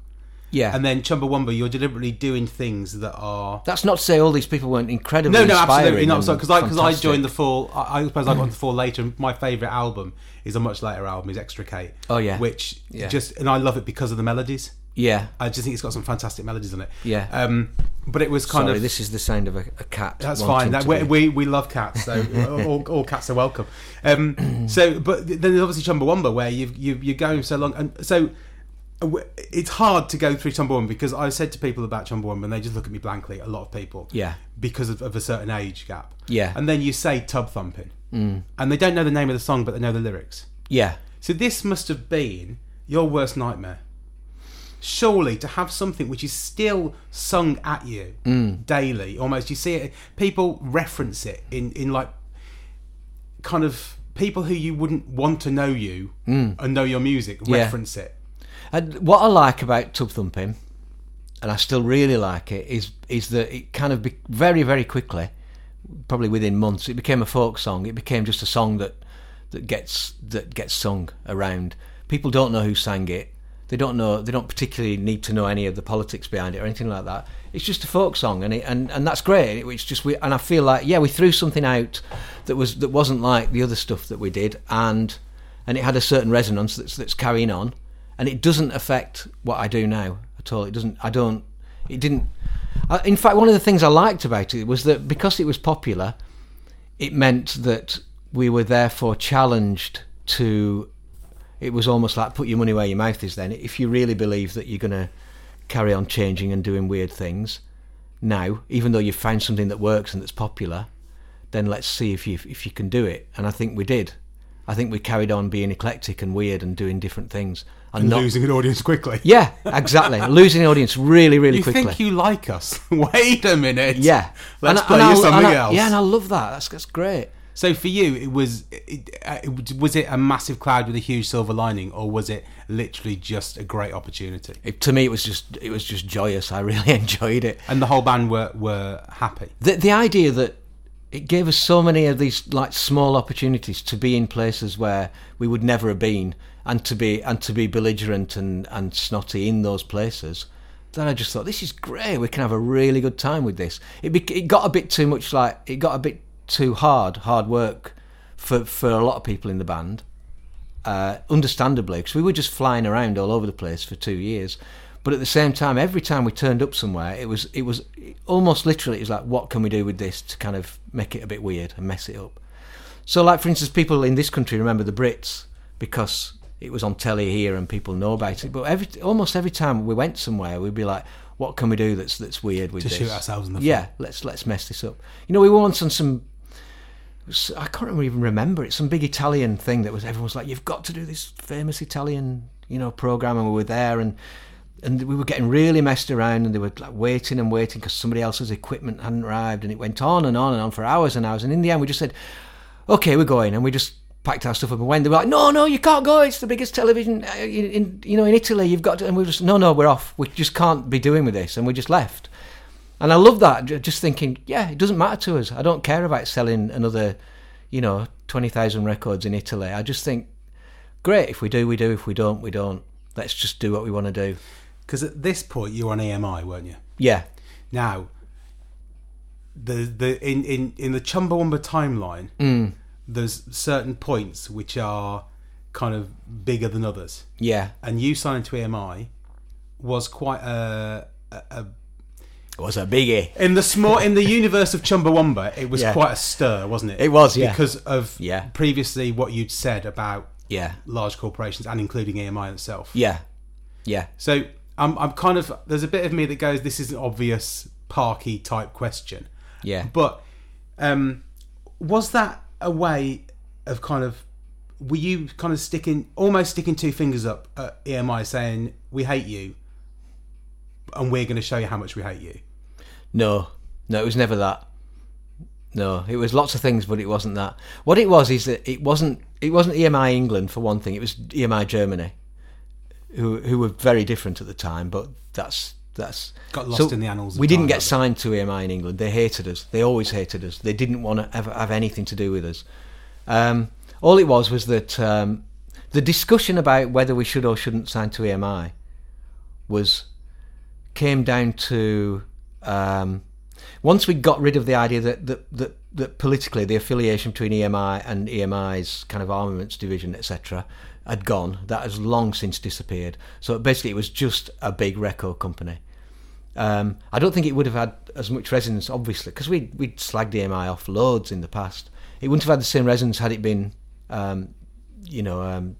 yeah. And then Chumbawamba, you're deliberately doing things that are that's not to say all these people weren't incredibly no, no, absolutely not. Because I because I joined the fall. I, I suppose I got the fall later. And my favourite album is a much later album. Is Extricate. Oh, yeah. which Yeah. just and I love it because of the melodies. Yeah, I just think it's got some fantastic melodies on it. Yeah. Um, but it was kind sorry, of this is the sound of a, a cat. that's fine. That, we, we we love cats, so all, all cats are welcome. Um, so, but then there's obviously Chumbawamba where you've you, you're going so long, and so it's hard to go through Chumbawamba because I said to people about Chumbawamba and they just look at me blankly. A lot of people, Yeah. because of, of a certain age gap, Yeah. and then you say tub thumping, mm. and they don't know the name of the song, but they know the lyrics. yeah, So this must have been your worst nightmare. Surely to have something which is still sung at you daily, almost you see it. People reference it in in like kind of people who you wouldn't want to know you and know your music Mm. Yeah. reference it. And what I like about Tub Thumping, and I still really like it, is is that it kind of be, very very quickly, probably within months, it became a folk song. It became just a song that that gets that gets sung around. People don't know who sang it. They don't know. They don't particularly need to know any of the politics behind it or anything like that. It's just a folk song, and it, and and that's great. It's just we and I feel like yeah, we threw something out that was that wasn't like the other stuff that we did, and and it had a certain resonance that's that's carrying on, and it doesn't affect what I do now at all. It doesn't. I don't. It didn't. In fact, one of the things I liked about it was that because it was popular, it meant that we were therefore challenged to. It was almost like put your money where your mouth is. Then, if you really believe that you're going to carry on changing and doing weird things now, even though you've found something that works and that's popular, then let's see if you if you can do it. And I think we did. I think we carried on being eclectic and weird and doing different things and, And not. losing an audience quickly. Yeah, exactly. Losing the audience really, really You quickly. You think you like us? Wait a minute. yeah, Let's And play and you I- something I- else. Yeah, and I love that. That's that's great. So for you, it was it, it, was it a massive cloud with a huge silver lining, or was it literally just a great opportunity? It, to me, it was just it was just joyous. I really enjoyed it. And the whole band were were happy. The the idea that it gave us so many of these like small opportunities to be in places where we would never have been, and to be and to be belligerent and and snotty in those places. Then I just thought this is great. We can have a really good time with this. It be, it got a bit too much like it got a bit too hard, hard work for for a lot of people in the band. uh, understandably, because we were just flying around all over the place for two years. But at the same time, every time we turned up somewhere, it was it was almost literally it was like, what can we do with this to kind of make it a bit weird and mess it up? So, like for instance, people in this country remember the Brits because it was on telly here and people know about it. But every almost every time we went somewhere, we'd be like, what can we do that's that's weird with To this? shoot ourselves in the yeah, let's let's mess this up. You know, we were once on some I can't even remember it. Some big Italian thing that was everyone was like, "You've got to do this famous Italian, you know, program." And we were there, and and we were getting really messed around, and they were like waiting and waiting because somebody else's equipment hadn't arrived, and it went on and on and on for hours and hours. And in the end, we just said, "Okay, we're going," and we just packed our stuff up and went. They were like, "No, no, you can't go. It's the biggest television uh, in, in you know in Italy. You've got to." And we were just, "No, no, we're off. We just can't be doing with this," and we just left. And I love that. Just thinking, yeah, it doesn't matter to us. I don't care about selling another, you know, twenty thousand records in Italy. I just think, great. If we do, we do. If we don't, we don't. Let's just do what we want to do. Because at this point, you were on EMI, weren't you? Yeah, Now, the the in in in the Chumbawamba timeline, Mm. there's certain points which are kind of bigger than others, yeah. and you signing to EMI was quite a. a, a was a biggie. in the small in the universe of Chumbawamba, it was Yeah. quite a stir, wasn't it? It was, yeah. because of Yeah. previously what you'd said about Yeah, large corporations and including EMI itself. yeah, yeah. So I'm I'm kind of there's a bit of me that goes, this is an obvious parky type question, Yeah. but um, was that a way of kind of were you kind of sticking almost sticking two fingers up at EMI saying we hate you and we're going to show you how much we hate you? No, no, it was never that. No, it was lots of things, but it wasn't that. What it was is that it wasn't it wasn't EMI England for one thing. It was EMI Germany, who who were very different at the time. But that's that's Got lost in the annals We didn't get signed to EMI in England. They hated us. They always hated us. They didn't want to ever have anything to do with us. Um, all it was was that um, the discussion about whether we should or shouldn't sign to EMI was came down to um, once we got rid of the idea that, that that that politically the affiliation between EMI and EMI's kind of armaments division, etc., had gone. That has long since disappeared. So basically, it was just a big record company. Um, I don't think it would have had as much resonance, obviously, because we we'd slagged EMI off loads in the past. It wouldn't have had the same resonance had it been, um, you know, um,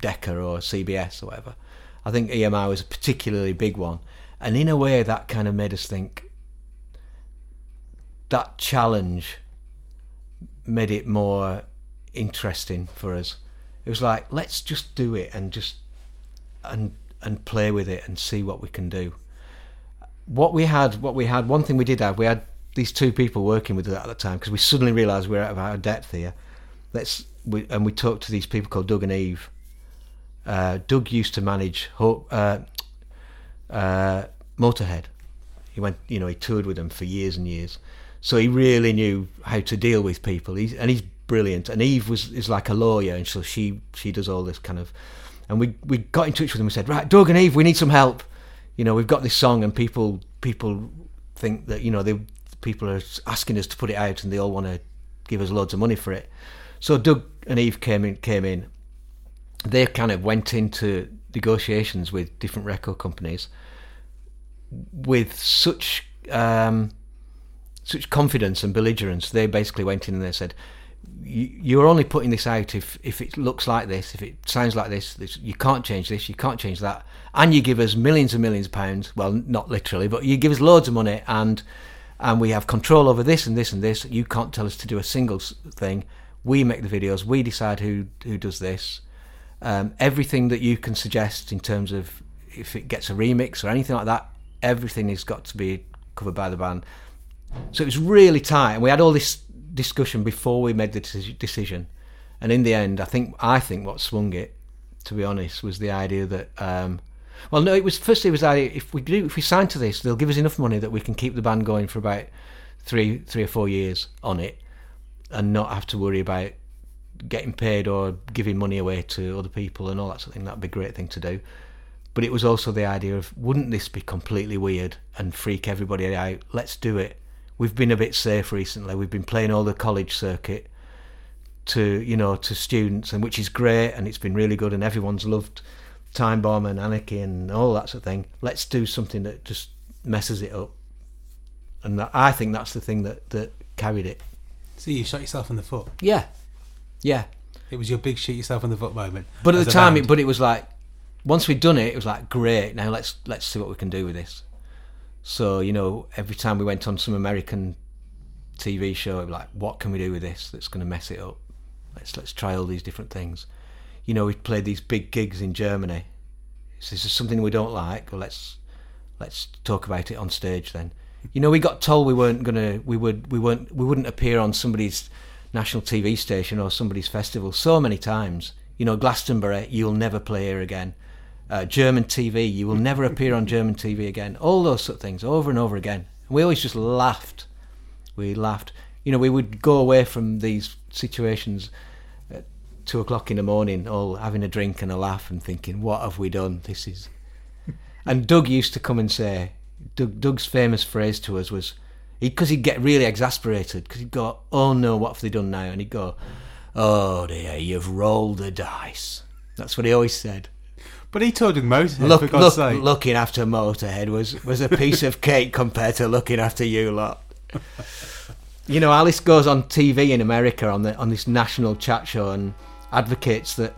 Decca or CBS or whatever. I think EMI was a particularly big one, and in a way that kind of made us think. That challenge made it more interesting for us. It was like let's just do it and just and and play with it and see what we can do. What we had, what we had, one thing we did have, we had these two people working with us at the time because we suddenly realised we're out of our depth here. let's we, and we talked to these people called Doug and Eve. Uh, Doug used to manage Ho- uh, uh, Motorhead. He went, you know, he toured with them for years and years, so he really knew how to deal with people. He's, and he's brilliant. And Eve was is like a lawyer, and so she she does all this kind of. And we we got in touch with them. We said, right, Doug and Eve, we need some help. You know, we've got this song, and people people think that you know they people are asking us to put it out, and they all want to give us loads of money for it. So Doug and Eve came in came in. They kind of went into negotiations with different record companies with such um, such confidence and belligerence. They basically went in and they said, "You're only putting this out if if it looks like this, if it sounds like this. this you can't change this, you can't change that, and you give us millions and millions of pounds. Well, not literally, but you give us loads of money and." And we have control over this and this and this. You can't tell us to do a single thing. We make the videos. We decide who who does this. Um, everything that you can suggest in terms of if it gets a remix or anything like that, everything has got to be covered by the band. So it was really tight, and we had all this discussion before we made the decision. And in the end, I think I think what swung it, to be honest, was the idea that. Um, well, no, it was firstly it was the idea if we do if we sign to this, they'll give us enough money that we can keep the band going for about three three or four years on it, and not have to worry about getting paid or giving money away to other people and all that sort of thing. That'd be a great thing to do. But it was also the idea of wouldn't this be completely weird and freak everybody out? Let's do it. We've been a bit safe recently. We've been playing all the college circuit to you know to students, and which is great, and it's been really good, and everyone's loved Time Bomb and Anarchy and all that sort of thing. Let's do something that just messes it up, and that, I think that's the thing that that carried it. So you shot yourself in the foot. Yeah, yeah. It was your big shoot yourself in the foot moment. But at the time, it, but it was like once we'd done it, it was like great. Now let's let's see what we can do with this. So you know, every time we went on some American TV show, like, what can we do with this that's going to mess it up? Let's let's try all these different things. You know, we played these big gigs in Germany. So this is something we don't like. Well, let's let's talk about it on stage then. You know, we got told we weren't gonna, we would, we weren't, we wouldn't appear on somebody's national TV station or somebody's festival so many times. You know, Glastonbury, you'll never play here again. Uh, German TV, you will never appear on German TV again. All those sort of things, over and over again. We always just laughed. We laughed. You know, we would go away from these situations at two o'clock in the morning, all having a drink and a laugh and thinking, "What have we done? This is." And Doug used to come and say, Doug, Doug's famous phrase to us was, because he'd get really exasperated, because he'd go, "Oh no, what have they done now?" And he'd go, "Oh dear, you've rolled the dice." That's what he always said. But he told with Motorhead, for Look, God's look, sake. looking after Motorhead was, was a piece of cake compared to looking after you lot. You know, Alice goes on TV in America on the on this national chat show and advocates that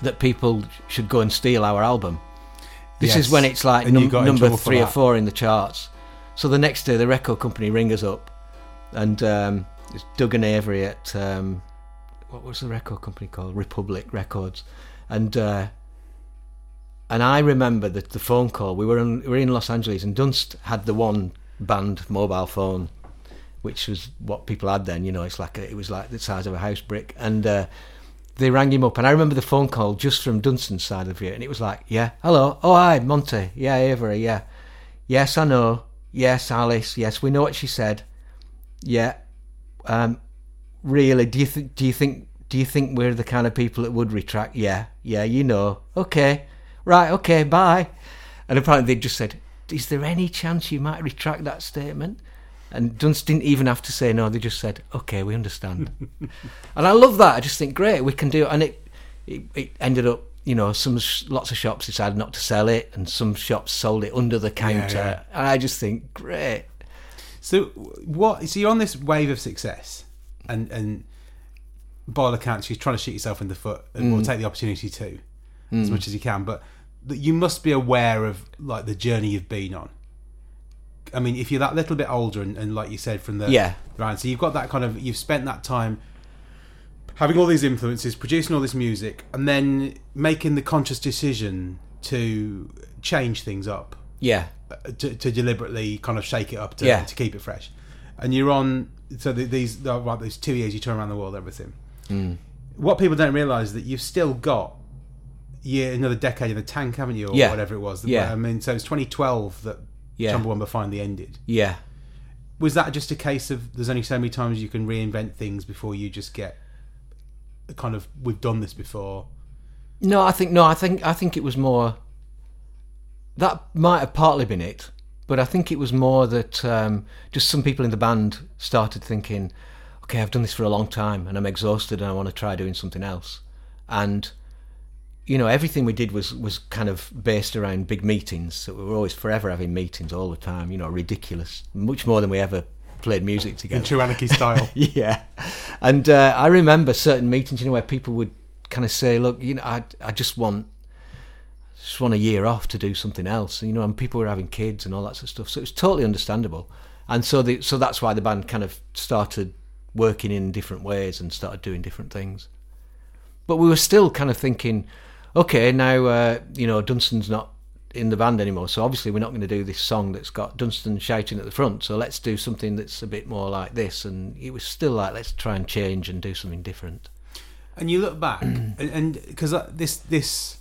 that people should go and steal our album. This Yes. is when it's like num- number three or four in the charts. So the next day, the record company ring us up, and um, it's Doug and Avery at um, what was the record company called? Republic Records, and uh, and I remember the, the phone call. We were in, we were in Los Angeles, and Dunst had the one band mobile phone, which was what people had then. You know, it's like a, it was like the size of a house brick, and uh, they rang him up. And I remember the phone call just from Dunstan's side of it, and it was like, "Yeah, hello, oh hi, Monte, yeah, Avery, yeah, yes, I know, yes, Alice, yes, we know what she said, yeah, um, really, do you think, do you think, do you think we're the kind of people that would retract? Yeah, yeah, you know, okay." Right, okay, bye. And apparently they just said, Is there any chance you might retract that statement? And Dunst didn't even have to say no, they just said, Okay, we understand. and I love that. I just think, great, we can do it. And it, it, it ended up, you know, some sh- lots of shops decided not to sell it, and some shops sold it under the counter. yeah. And I just think, great. So what? So you're on this wave of success, and and by all accounts, you're trying to shoot yourself in the foot, and Mm. will take the opportunity to, as much as you can. But that you must be aware of like the journey you've been on. I mean, if you're that little bit older, and, and like you said from the Yeah. right, so you've got that kind of you've spent that time having all these influences, producing all this music, and then making the conscious decision to change things up Yeah, to, to deliberately kind of shake it up to, Yeah. to keep it fresh. And you're on so the, these uh, right, these two years you turn around the world, everything. what people don't realise is that you've still got yeah another decade in the tank, haven't you, or Yeah. whatever it was. Yeah. I mean, so it's 2012 that Yeah. Chumbawamba finally ended. Yeah. Was that just a case of there's only so many times you can reinvent things before you just get kind of we've done this before? No, I think no, I think I think it was more. That might have partly been it, but I think it was more that um, just some people in the band started thinking, "Okay, I've done this for a long time, and I'm exhausted, and I want to try doing something else." And you know, everything we did was was kind of based around big meetings. So we were always forever having meetings all the time. You know, ridiculous, much more than we ever played music together In true anarchy style. yeah. And uh, I remember certain meetings, you know, where people would kind of say, "Look, you know, I I just want just want a year off to do something else." You know, and people were having kids and all that sort of stuff. So it was totally understandable. And so the so that's why the band kind of started working in different ways and started doing different things. But we were still kind of thinking, okay, now uh, you know Dunstan's not in the band anymore, so obviously we're not going to do this song that's got Dunstan shouting at the front. So let's do something that's a bit more like this. And it was still like, let's try and change and do something different. and you look back and because this this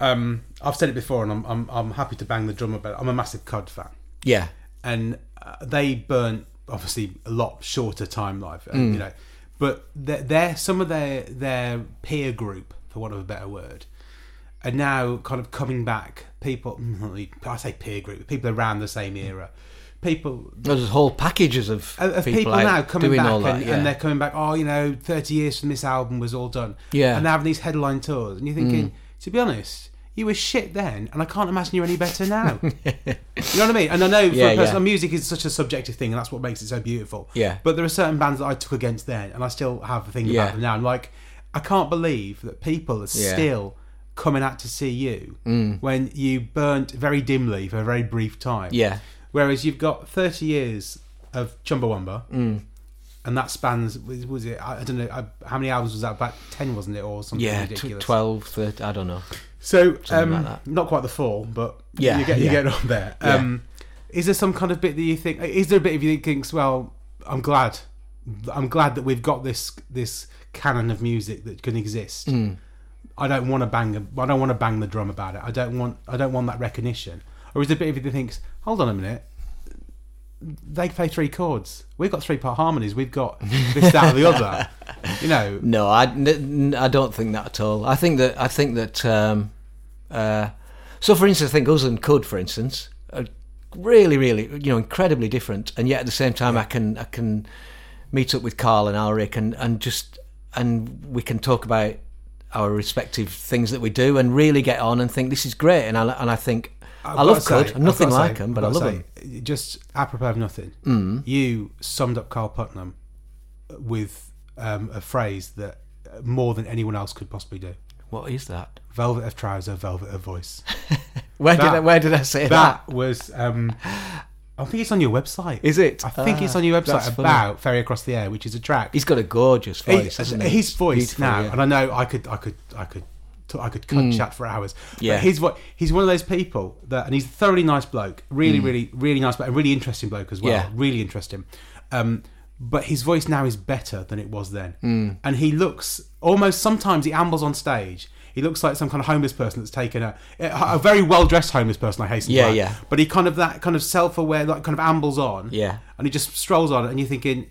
um I've said it before and I'm, I'm I'm happy to bang the drum about it. I'm a massive Cud fan Yeah, and uh, they burnt obviously a lot shorter time life uh, Mm. you know but they're, they're some of their their peer group for want of a better word are now kind of coming back people I say peer group people around the same era people there's whole packages of, of of people, people, now coming back all that. and, yeah. and they're coming back. Oh, you know, thirty years from this album was all done. Yeah. Mm. and they're having these headline tours, and you're thinking, to be honest, you were shit then, and I can't imagine you're any better now. you know what I mean? And I know for Yeah, a person, yeah. music is such a subjective thing, and that's what makes it so beautiful. Yeah. But there are certain bands that I took against then, and I still have a thing Yeah. about them now. I'm like, I can't believe that people are. Mm. still coming out to see you when you burnt very dimly for a very brief time. yeah, Whereas you've got 30 years of Chumbawamba, Mm. and that spans, was, it, I, don't know, how many albums was that? About 10, wasn't it? Or something yeah, ridiculous. 12, 13, I don't know. So, um, like not quite the fall, but Yeah, you get, you yeah. get on there. Yeah. Um, is there some kind of bit that you think, is there a bit of you that thinks, well, I'm glad, I'm glad that we've got this this canon of music that can exist. Mm. I don't want to bang, a- I don't want to bang the drum about it. I don't want, I don't want that recognition. Or is it a bit of you that thinks, hold on a minute, they play three chords. We've got three part harmonies. We've got this, that, or the other. You know, No, I, n- n- I don't think that at all. I think that I think that. Um, uh, so, for instance, I think us and Cud, for instance, are really, really, you know, incredibly different, and yet at the same time, I can I can meet up with Carl and Alric and and just and we can talk about our respective things that we do and really get on and think this is great. And I and I think I've I love Cud. say- nothing I've got to like say- him, but I love to him. say, Just apropos of nothing, Mm. you summed up Carl Puttnam with um, a phrase that more than anyone else could possibly do. What is that? Velvet of trouser, velvet of voice. Where That- did I, where did I say that? That was. Um, I think it's on your website. Is it? I think it's Ah, on your that's website funny. about Ferry Across the Air, which is a track. He's got a gorgeous voice. He- hasn't he? his voice Beautiful, now, yeah. and I know I could, I could, I could, t- I could cut chat for hours. Yeah. but his vo- he's one of those people that, and he's a thoroughly nice bloke, really, really, really nice, but a really interesting bloke as well. Yeah. really interesting. Um, but his voice now is better than it was then, Mm. and he looks almost. Sometimes he ambles on stage. He looks like some kind of homeless person that's taken a a very well dressed homeless person. I hasten to Yeah, add. yeah. But he kind of that kind of self aware, like kind of ambles on. Yeah. and he just strolls on, and you're thinking,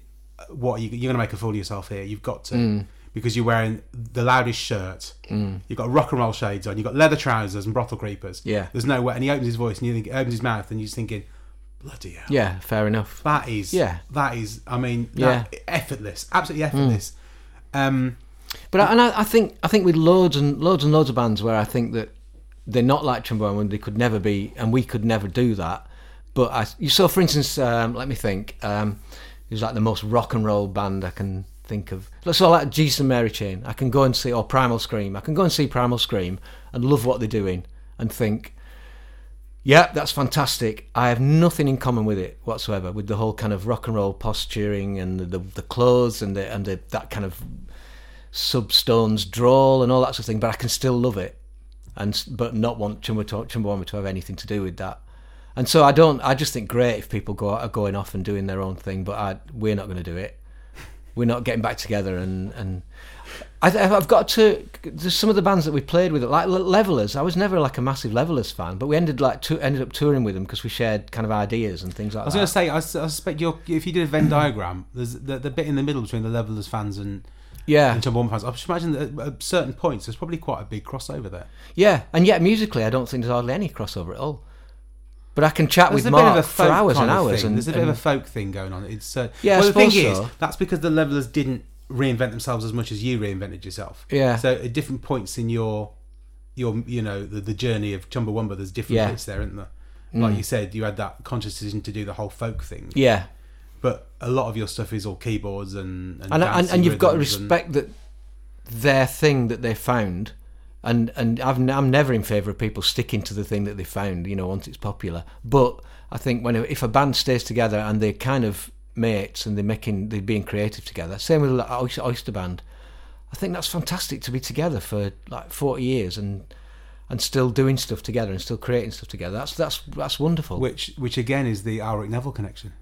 what you, you're going to make a fool of yourself here. You've got to Mm. because you're wearing the loudest shirt. You've got rock and roll shades on. You've got leather trousers and brothel creepers. Yeah. There's no way. And he opens his voice and you think opens his mouth and you're just thinking, bloody hell. Yeah, fair enough. That is. Yeah. That is. I mean. That, Effortless. Absolutely effortless. Um. But I, and I, I think I think with loads and loads and loads of bands where I think that they're not like Trombone and they could never be, and we could never do that. But I, you saw, for instance, um, let me think. Um, it was like the most rock and roll band I can think of. So like Jesus and Mary Chain, I can go and see, or Primal Scream, I can go and see Primal Scream and love what they're doing and think, yeah, that's fantastic. I have nothing in common with it whatsoever, with the whole kind of rock and roll posturing and the the, the clothes and the and the, that kind of substones drawl and all that sort of thing. But I can still love it, and but not want Chumbawamba to, have anything to do with that. And so I don't. I just think great if people go are going off and doing their own thing, but I, we're not going to do it. we're not getting back together and and I, I've got to. There's some of the bands that we played with, like Levellers. I was never like a massive Levellers fan, but we ended like to, ended up touring with them because we shared kind of ideas and things like that. I was going to say, I suspect you're, if you did a Venn diagram, there's the, the bit in the middle between the Levellers fans and, yeah, and Chumbawamba fans. I just imagine that at certain points, there's probably quite a big crossover there. yeah, and yet musically, I don't think there's hardly any crossover at all. But I can chat There's with Mark for hours and hours. thing. And, There's a bit and- of a folk thing going on. It's uh, Yeah, well, the thing suppose is, so. that's because the Levellers didn't reinvent themselves as much as you reinvented yourself. Yeah. So at different points in your your you know the, the journey of Chumbawamba, there's different Yeah. Mm. bits there, isn't there? Like you said, you had that conscious decision to do the whole folk thing, yeah, but a lot of your stuff is all keyboards and and and and, and you've got to rhythms and- respect that their thing that they found, and and I've, n- I'm never in favour of people sticking to the thing that they found, you know, once it's popular. But I think when if a band stays together and they're kind of mates and they're making they're being creative together, same with like Oyster, Band, I think that's fantastic to be together for like 40 years and and still doing stuff together and still creating stuff together. That's that's that's wonderful. which which again is the Ulrich Neville connection.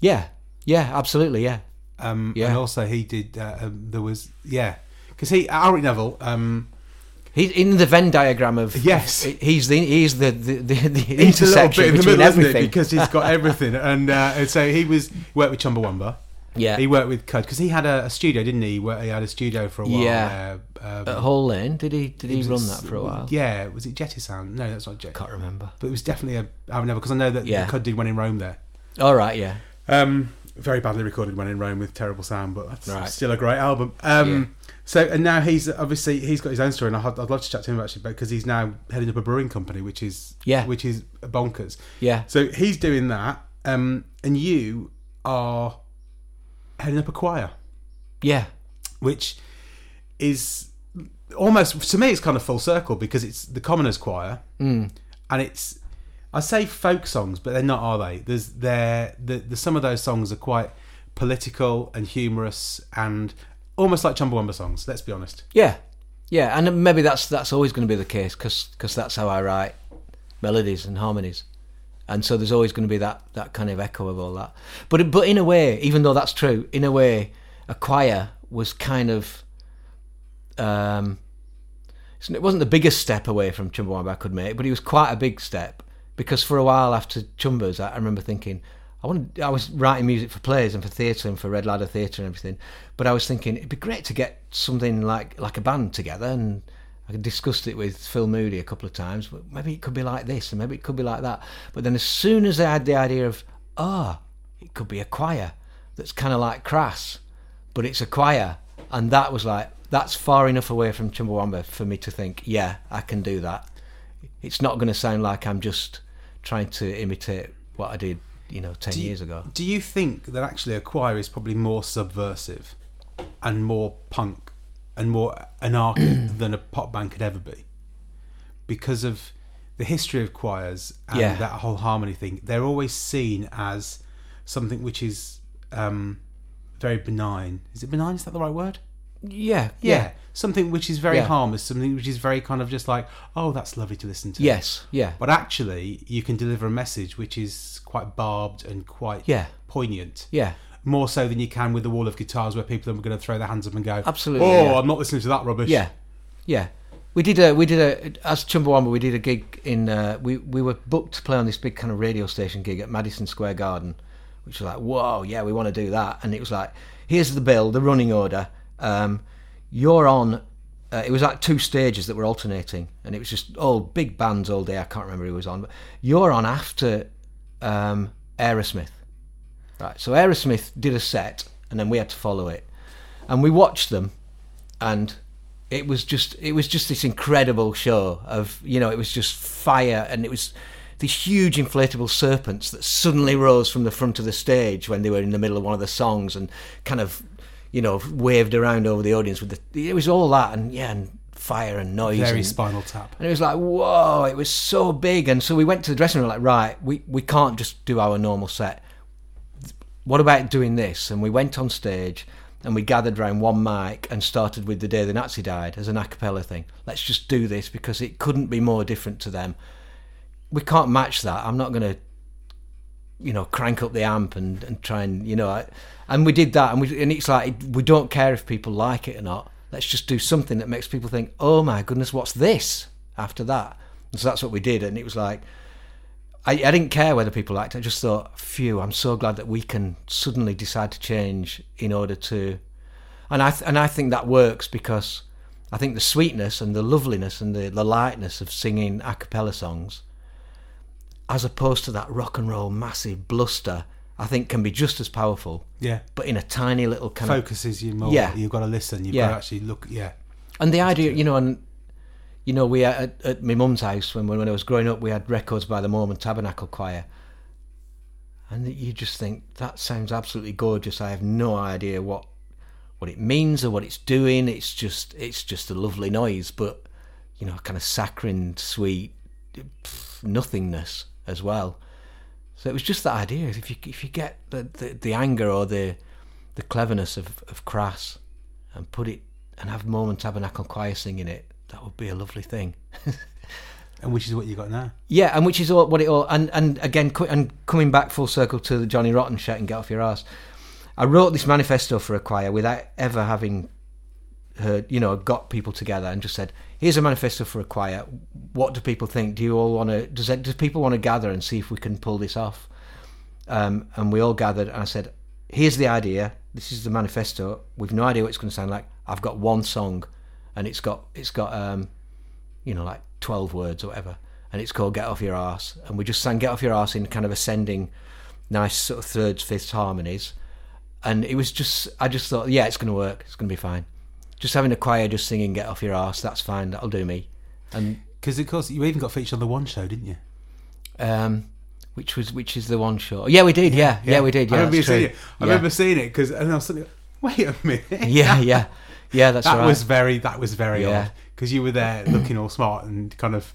Yeah, yeah, absolutely, yeah. Um, Yeah. And also he did. Uh, um, there was yeah, because he Ulrich Neville. Um, He's in the Venn diagram of Yes. He's the he's the the, the, the he's intersection in the between middle, everything. Because he's got everything, and, uh, and so he was worked with Chumbawamba. yeah, He worked with Cud because he had a, a studio, didn't he? Where he had a studio for a while. Yeah. Uh, um, at Whole Lane. Did he did he run that for a while? Yeah, was it Jetty Sound? No, that's not Jetty. Can't remember. But it was definitely a I've never because I know that Yeah. Cud did one in Rome there. All right, yeah, Um, very badly recorded one in Rome with terrible sound, but that's Right. still a great album. Um, Yeah. So and now he's obviously he's got his own story, and I'd, I'd love to chat to him actually because he's now heading up a brewing company, which is Yeah. which is bonkers. yeah, So he's doing that, um, and you are heading up a choir, yeah, which is almost to me it's kind of full circle because it's the commoners choir, mm. and it's I say folk songs, but they're not, are they? There's there the, the some of those songs are quite political and humorous and almost like Chumbawamba songs. Let's be honest. yeah, yeah. And maybe that's that's always going to be the case because that's how I write melodies and harmonies. And so there's always going to be that, that kind of echo of all that. But but in a way, even though that's true, in a way, a choir was kind of um, it wasn't the biggest step away from Chumbawamba I could make, but it was quite a big step because for a while after Chumbas, I, I remember thinking, I wanted, I was writing music for plays and for theatre and for Red Ladder Theatre and everything, but I was thinking it'd be great to get something like like a band together and. I discussed it with Phil Moody a couple of times, but maybe it could be like this and maybe it could be like that. But then as soon as I had the idea of, ah, it could be a choir that's kind of like crass, but it's a choir, and that was like that's far enough away from Chumbawamba for me to think, yeah, I can do that. It's not going to sound like I'm just trying to imitate what I did, you know, ten Do years ago. Do you think that actually a choir is probably more subversive and more punk and more anarchic than a pop band could ever be? Because of the history of choirs and Yeah. that whole harmony thing, they're always seen as something which is um, very benign. Is it benign? Is that the right word? Yeah, Yeah. yeah, Something which is very Yeah. harmless, something which is very kind of just like, oh, that's lovely to listen to. yes, yeah, But actually, you can deliver a message which is quite barbed and quite yeah, poignant yeah. more so than you can with the wall of guitars where people are going to throw their hands up and go Absolutely, oh yeah. i'm not listening to that rubbish Yeah, yeah. We did a we did a as Chumbawamba we did a gig in uh, we we were booked to play on this big kind of radio station gig at Madison Square Garden, which was like whoa yeah we want to do that and it was like here's the bill the running order um, you're on uh, it was like two stages that were alternating and it was just all big bands all day. I can't remember who was on but you're on after um, Aerosmith. Right so Aerosmith did a set and then we had to follow it. And we watched them and it was just it was just this incredible show of you know it was just fire and it was these huge inflatable serpents that suddenly rose from the front of the stage when they were in the middle of one of the songs and kind of you know waved around over the audience with the it was all that and yeah and fire and noise very and, spinal tap and it was like whoa it was so big and so we went to the dressing room like right we we can't just do our normal set what about doing this? And we went on stage and we gathered around one mic and started with The Day the Nazi Died as an a cappella thing. Let's just do this because it couldn't be more different to them. We can't match that. I'm not going to you know, crank up the amp and, and try and you know, I, and we did that, and we and it's like we don't care if people like it or not. Let's just do something that makes people think, oh my goodness, what's this? After that, and so that's what we did, and it was like. I, I didn't care whether people liked it. I just thought, phew, I'm so glad that we can suddenly decide to change in order to, and I th- and I think that works because I think the sweetness and the loveliness and the, the lightness of singing a cappella songs, as opposed to that rock and roll massive bluster, I think can be just as powerful, Yeah. but in a tiny little kind of Focuses you more. Yeah. You've got to listen. You've Yeah. got to actually look. Yeah. And the idea, you know, and you know, we uh, at, at my mum's house when when I was growing up, we had records by the Mormon Tabernacle Choir, and you just think that sounds absolutely gorgeous. I have no idea what what it means or what it's doing. It's just it's just a lovely noise, but you know, kind of saccharine, sweet pff, nothingness as well. So it was just that idea. If you if you get the the, the anger or the the cleverness of of Crass and put it and have Mormon Tabernacle Choir singing it, that would be a lovely thing. And which is what you got now. Yeah, and which is all what it all and and again co- and coming back full circle to the Johnny Rotten shit and get off your ass. I wrote this manifesto for a choir without ever having heard, you know, got people together and just said, "Here's a manifesto for a choir. What do people think? Do you all want to? Does it, do people want to gather and see if we can pull this off?" Um, and we all gathered, and I said, "Here's the idea. This is the manifesto. We've no idea what it's going to sound like. I've got one song, and it's got it's got um, you know, like 12 words or whatever. And it's called Get Off Your Ass. And we just sang Get Off Your Ass in kind of ascending, nice sort of thirds, fifths harmonies. And it was just, I just thought, yeah, it's going to work. It's going to be fine. Just having a choir just singing Get Off Your Arse, that's fine. That'll do me. And, Because of course you even got featured on the one show, didn't you? um, which was, which is the one show. Yeah, we did. Yeah. Yeah, we did. Yeah, I remember seeing it. I yeah. remember seeing it because, and I was thinking, wait a minute. yeah, yeah. Yeah, that's that right. was very. That was very Yeah. odd because you were there looking all smart and kind of.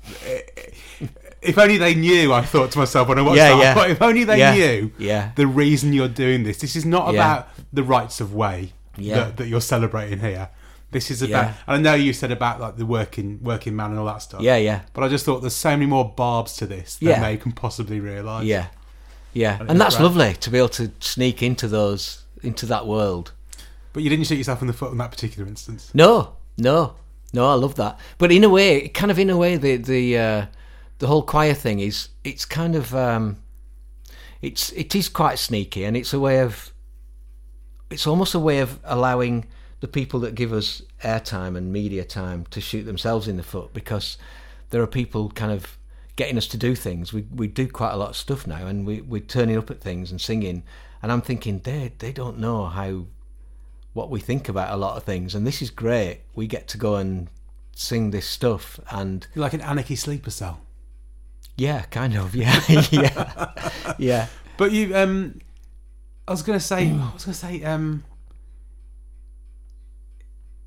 If only they knew, I thought to myself when I watched Yeah, that. Yeah. thought, if only they Yeah, knew yeah. the reason you're doing this. This is not Yeah. about the rights of way Yeah. that, that you're celebrating here. This is about. Yeah. I know you said about like the working working man and all that stuff. Yeah, yeah. But I just thought there's so many more barbs to this than Yeah. they can possibly realise. Yeah. Yeah. think And that's right. lovely to be able to sneak into those, into that world. But you didn't shoot yourself in the foot in that particular instance. No, no, no. I love that. But in a way, kind of in a way, the the uh, the whole choir thing is it's kind of um, it's it is quite sneaky, and it's a way of it's almost a way of allowing the people that give us airtime and media time to shoot themselves in the foot because there are people kind of getting us to do things. We we do quite a lot of stuff now, and we we're turning up at things and singing. And I'm thinking they they don't know how what we think about a lot of things, and this is great. We get to go and sing this stuff, and You're like an anarchy sleeper cell. yeah, kind of, yeah, yeah, yeah. But you, um, I was gonna say, I was gonna say, um,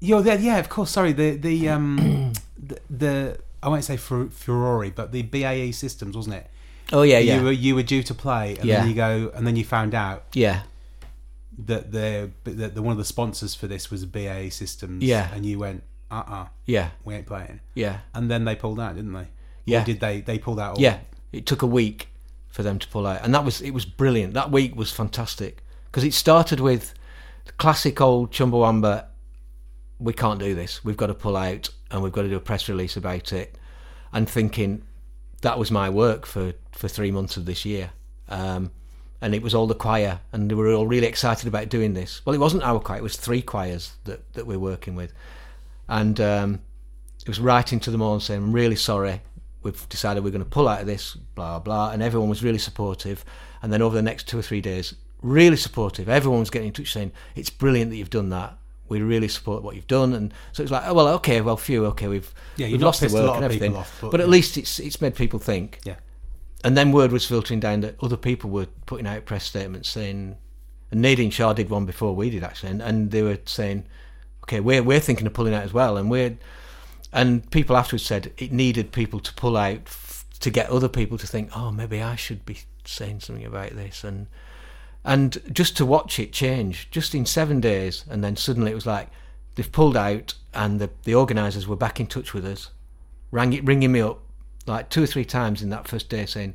yeah, yeah, yeah, of course. Sorry, the the um, the, the I won't say Furore, but the BAE systems, wasn't it? Oh yeah, yeah, You were you were due to play, and Yeah. then you go, and then you found out yeah, that the that the one of the sponsors for this was BAE systems. Yeah. and you went, uh, uh yeah, we ain't playing. yeah, And then they pulled out, didn't they? Yeah. Or did they? They pulled out. all- yeah. It took a week for them to pull out, and that was it was brilliant. That week was fantastic because it started with the classic old Chumbawamba. We can't do this. We've got to pull out, and we've got to do a press release about it. And thinking that was my work for for three months of this year. Um, and it was all the choir, and they were all really excited about doing this. Well, it wasn't our choir; it was three choirs that that we're working with, and um, it was writing to them all and saying, "I'm really sorry. We've decided we're going to pull out of this." Blah blah, and everyone was really supportive. And then over the next two or three days, really supportive. Everyone was getting in touch saying, "It's brilliant that you've done that. We really support what you've done." And so it's like, "Oh well, okay, well, phew, okay, we've Yeah, we've lost the work lot and everything, off, but but, at yeah. least it's it's made people think." Yeah. And then word was filtering down that other people were putting out press statements saying, and Nadine Shah did one before we did actually, and, and they were saying, okay, we're we're thinking of pulling out as well, and we're, and people afterwards said it needed people to pull out f- to get other people to think, oh, maybe I should be saying something about this, and and just to watch it change, just in seven days, and then suddenly it was like they've pulled out, and the the organisers were back in touch with us, rang it, ringing me up like two or three times in that first day saying,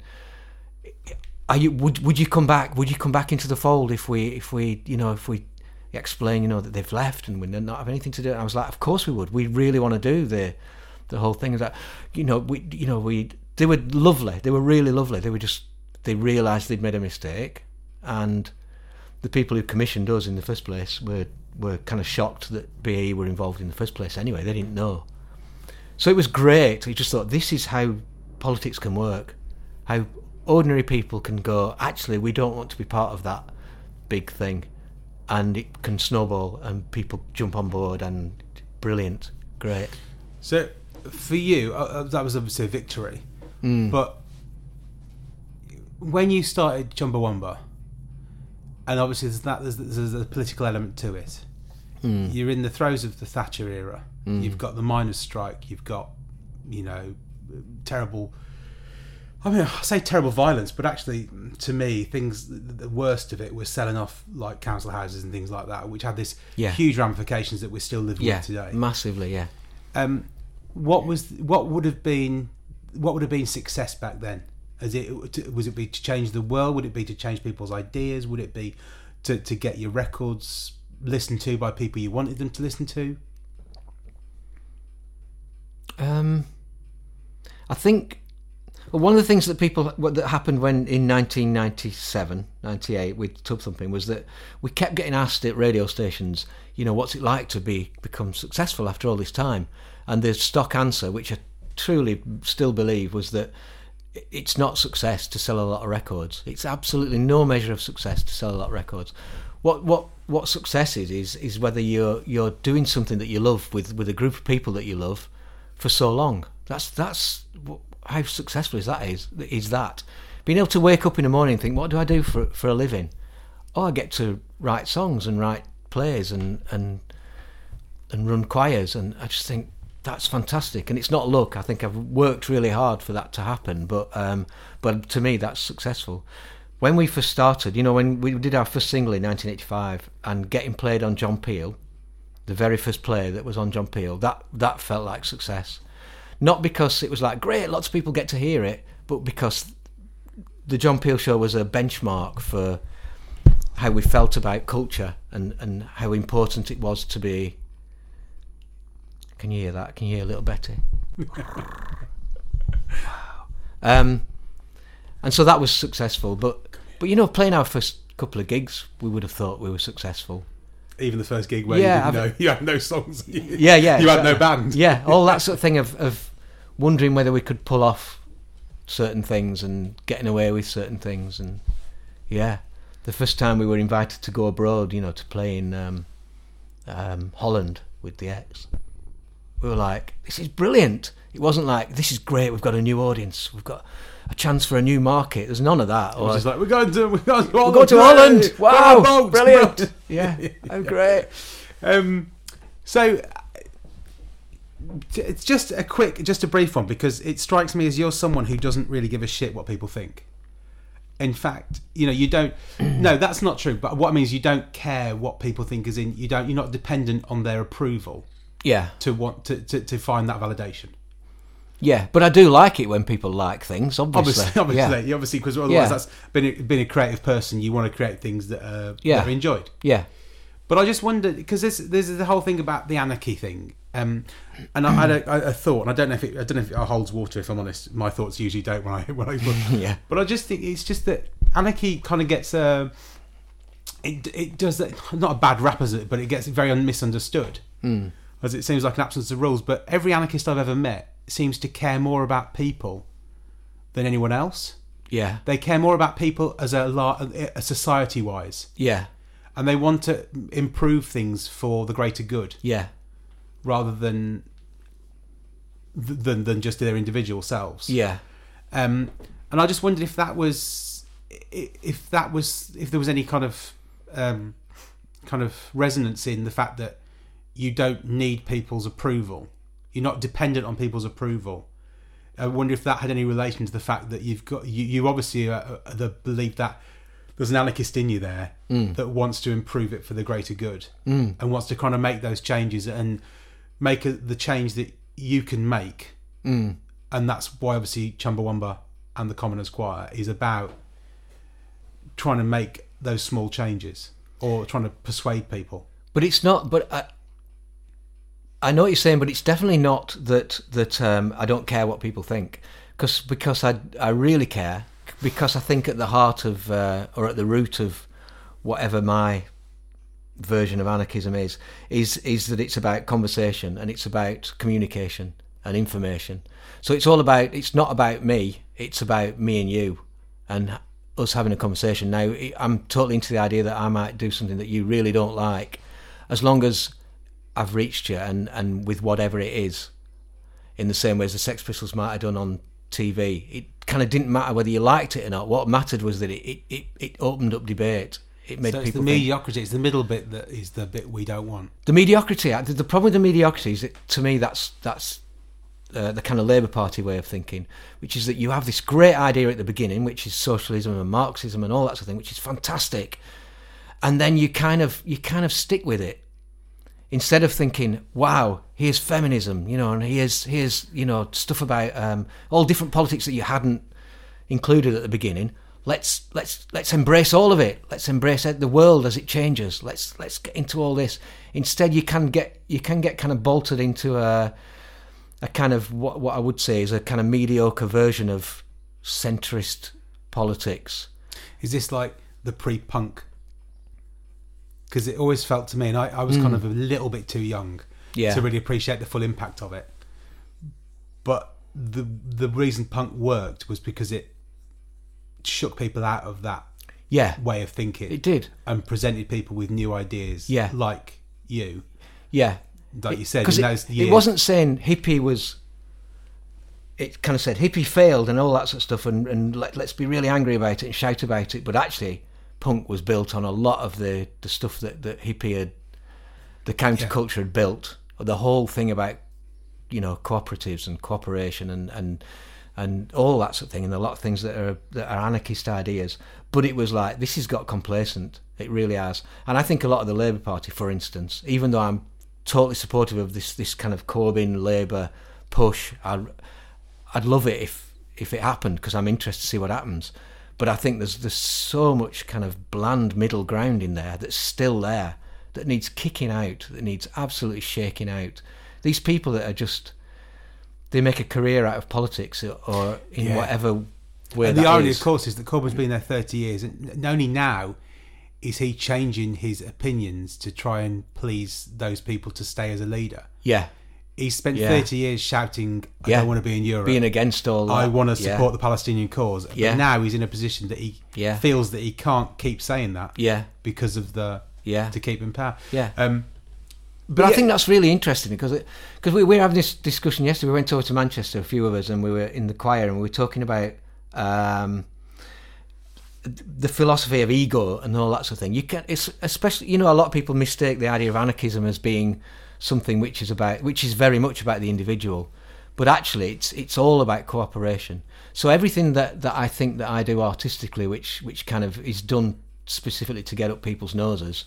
are you would would you come back? Would you come back into the fold if we if we you know if we explain you know that they've left and we not have anything to do? And I was like, of course we would. We really want to do the the whole thing. Is that you know we you know we they were lovely. They were really lovely. They were just they realised they'd made a mistake, and the people who commissioned us in the first place were were kind of shocked that BAE were involved in the first place. Anyway, they didn't know. So it was great. We just thought this is how politics can work. How ordinary people can go, actually, we don't want to be part of that big thing. And it can snowball and people jump on board and brilliant. Great. So for you, uh, uh that was obviously a victory. Mm. But when you started Chumbawamba, and obviously there's that there's, there's a political element to it. Mm. You're in the throes of the Thatcher era. You've got the miners' strike. You've got, you know, terrible. I mean, I say terrible violence, but actually, to me, things the worst of it was selling off like council houses and things like that, which had this Yeah. huge ramifications that we're still living Yeah, with today. massively, yeah. Um, what was what would have been what would have been success back then? As it to, was it be to change the world? Would it be to change people's ideas? Would it be to, to get your records listened to by people you wanted them to listen to? Um, I think well, one of the things that people what that happened when in 1997, 98 with Tub Thumping was that we kept getting asked at radio stations, you know, what's it like to be become successful after all this time? And the stock answer, which I truly still believe, was that it's not success to sell a lot of records. It's absolutely no measure of success to sell a lot of records. What what what success is is is whether you're you're doing something that you love with with a group of people that you love for so long. That's that's how successful is that is is that being able to wake up in the morning and think, what do I do for for a living? Oh, I get to write songs and write plays and and and run choirs, and I just think that's fantastic. And it's not luck. I think I've worked really hard for that to happen, but um, but to me, that's successful. When we first started, you know, when we did our first single in 1985 and getting played on John Peel, the very first play that was on John Peel, that that felt like success. Not because it was like great, lots of people get to hear it, but because the John Peel show was a benchmark for how we felt about culture and, and how important it was to be. Can you hear that? Can you hear a little Betty? wow. Um, and so that was successful, but but you know, playing our first couple of gigs, we would have thought we were successful. Even the first gig where Yeah, you didn't I've- know you had no songs. Yeah, yeah. you had no band. Yeah, all that sort of thing of, of wondering whether we could pull off certain things and getting away with certain things. And yeah, the first time we were invited to go abroad, you know, to play in um, um, Holland with the Ex, we were like, this is brilliant. It wasn't like, this is great, we've got a new audience, we've got a chance for a new market. There's none of that. It was just like we're going to we're going to Holland. go to Holland. Wow, boat. brilliant. Yeah, oh, great. Um, so it's just a quick, just a brief one because it strikes me as you're someone who doesn't really give a shit what people think. In fact, you know, you don't. no, that's not true. But what I mean is, you don't care what people think. Is in, you don't. You're not dependent on their approval Yeah, to want to to, to find that validation. yeah. But I do like it when people like things, obviously. Obviously, obviously, Yeah. obviously, because otherwise, Yeah. that's been a, been a creative person. You want to create things that are, Yeah. that are enjoyed. yeah. But I just wondered because there's there's the whole thing about the anarchy thing, um, and I, I, had a, a thought, and I don't know if it, I don't know if it holds water. If I'm honest, my thoughts usually don't when I when I. Yeah. But I just think it's just that anarchy kind of gets uh, it it does that not a bad rap as it, but it gets very misunderstood. Hmm. As it seems like an absence of rules, but every anarchist I've ever met seems to care more about people than anyone else. Yeah, They care more about people as a, a society wise yeah, and they want to improve things for the greater good. Yeah, rather than than than just their individual selves. yeah, Um, and I just wondered if that was if that was if there was any kind of um, kind of resonance in the fact that you don't need people's approval. You're not dependent on people's approval. I wonder if that had any relation to the fact that you've got you, you obviously uh, uh, the belief that there's an anarchist in you there that wants to improve it for the greater good and wants to kind of make those changes and make a, the change that you can make and that's why obviously Chumbawamba and the Commoners Choir is about trying to make those small changes or trying to persuade people. But it's not. But I, I know what you're saying, but it's definitely not that that um, I don't care what people think, because because I I really care because I think at the heart of uh, or at the root of whatever my version of anarchism is is is that it's about conversation and it's about communication and information. So it's all about it's not about me, it's about me and you and us having a conversation. Now I'm totally into the idea that I might do something that you really don't like as long as I've reached you and and with whatever it is in the same way as the Sex Pistols might have done on TV. It kind of didn't matter whether you liked it or not. What mattered was that it, it, it, it opened up debate. It made So it's people the think. mediocrity. It's the middle bit that is the bit we don't want. The mediocrity. The, the problem with the mediocrity is that to me that's that's uh, the kind of Labour Party way of thinking, which is that you have this great idea at the beginning, which is socialism and Marxism and all that sort of thing, which is fantastic, and then you kind of you kind of stick with it instead of thinking, "Wow, here's feminism," you know, and here's here's you know stuff about um, all different politics that you hadn't included at the beginning. Let's let's let's embrace all of it. Let's embrace the world as it changes. Let's let's get into all this. Instead, you can get you can get kind of bolted into a a kind of what what I would say is a kind of mediocre version of centrist politics. Is this like the pre-punk? Because it always felt to me, and I, I was kind hmm. of a little bit too young Yeah. to really appreciate the full impact of it. But the the reason punk worked was because it shook people out of that Yeah, way of thinking it did. and presented people with new ideas. Yeah. like you, Yeah, like you said, it, it wasn't saying hippie was. It kind of said hippie failed and all that sort of stuff, and, and let, let's be really angry about it and shout about it. But actually, punk was built on a lot of the, the stuff that, that hippie had, the counterculture had built. The whole thing about, you know, cooperatives and cooperation and, and and all that sort of thing, and a lot of things that are that are anarchist ideas. But it was like this has got complacent. It really has. And I think a lot of the Labour Party, for instance, even though I'm totally supportive of this this kind of Corbyn Labour push, I'd I'd love it if if it happened because I'm interested to see what happens. But I think there's there's so much kind of bland middle ground in there that's still there that needs kicking out, that needs absolutely shaking out. These people that are just they make a career out of politics or- in Yeah. whatever way And the irony, is. of course, is that Corbyn's been there 30 years, and only now is he changing his opinions to try and please those people to stay as a leader. Yeah, He spent Yeah. 30 years shouting, I Yeah. don't want to be in Europe. being against all. I want to Yeah. support the Palestinian cause. Yeah. But now he's in a position that he Yeah. feels that he can't keep saying that Yeah, because of the yeah, to keep in power. yeah. Um, But I yeah. think that's really interesting because because we, we were having this discussion yesterday. We went over to Manchester, a few of us, and we were in the choir, and we were talking about um, the philosophy of ego and all that sort of thing. You can, it's especially you know, a lot of people mistake the idea of anarchism as being something which is about which is very much about the individual, but actually it's it's all about cooperation. So everything that, that I think that I do artistically, which which kind of is done specifically to get up people's noses,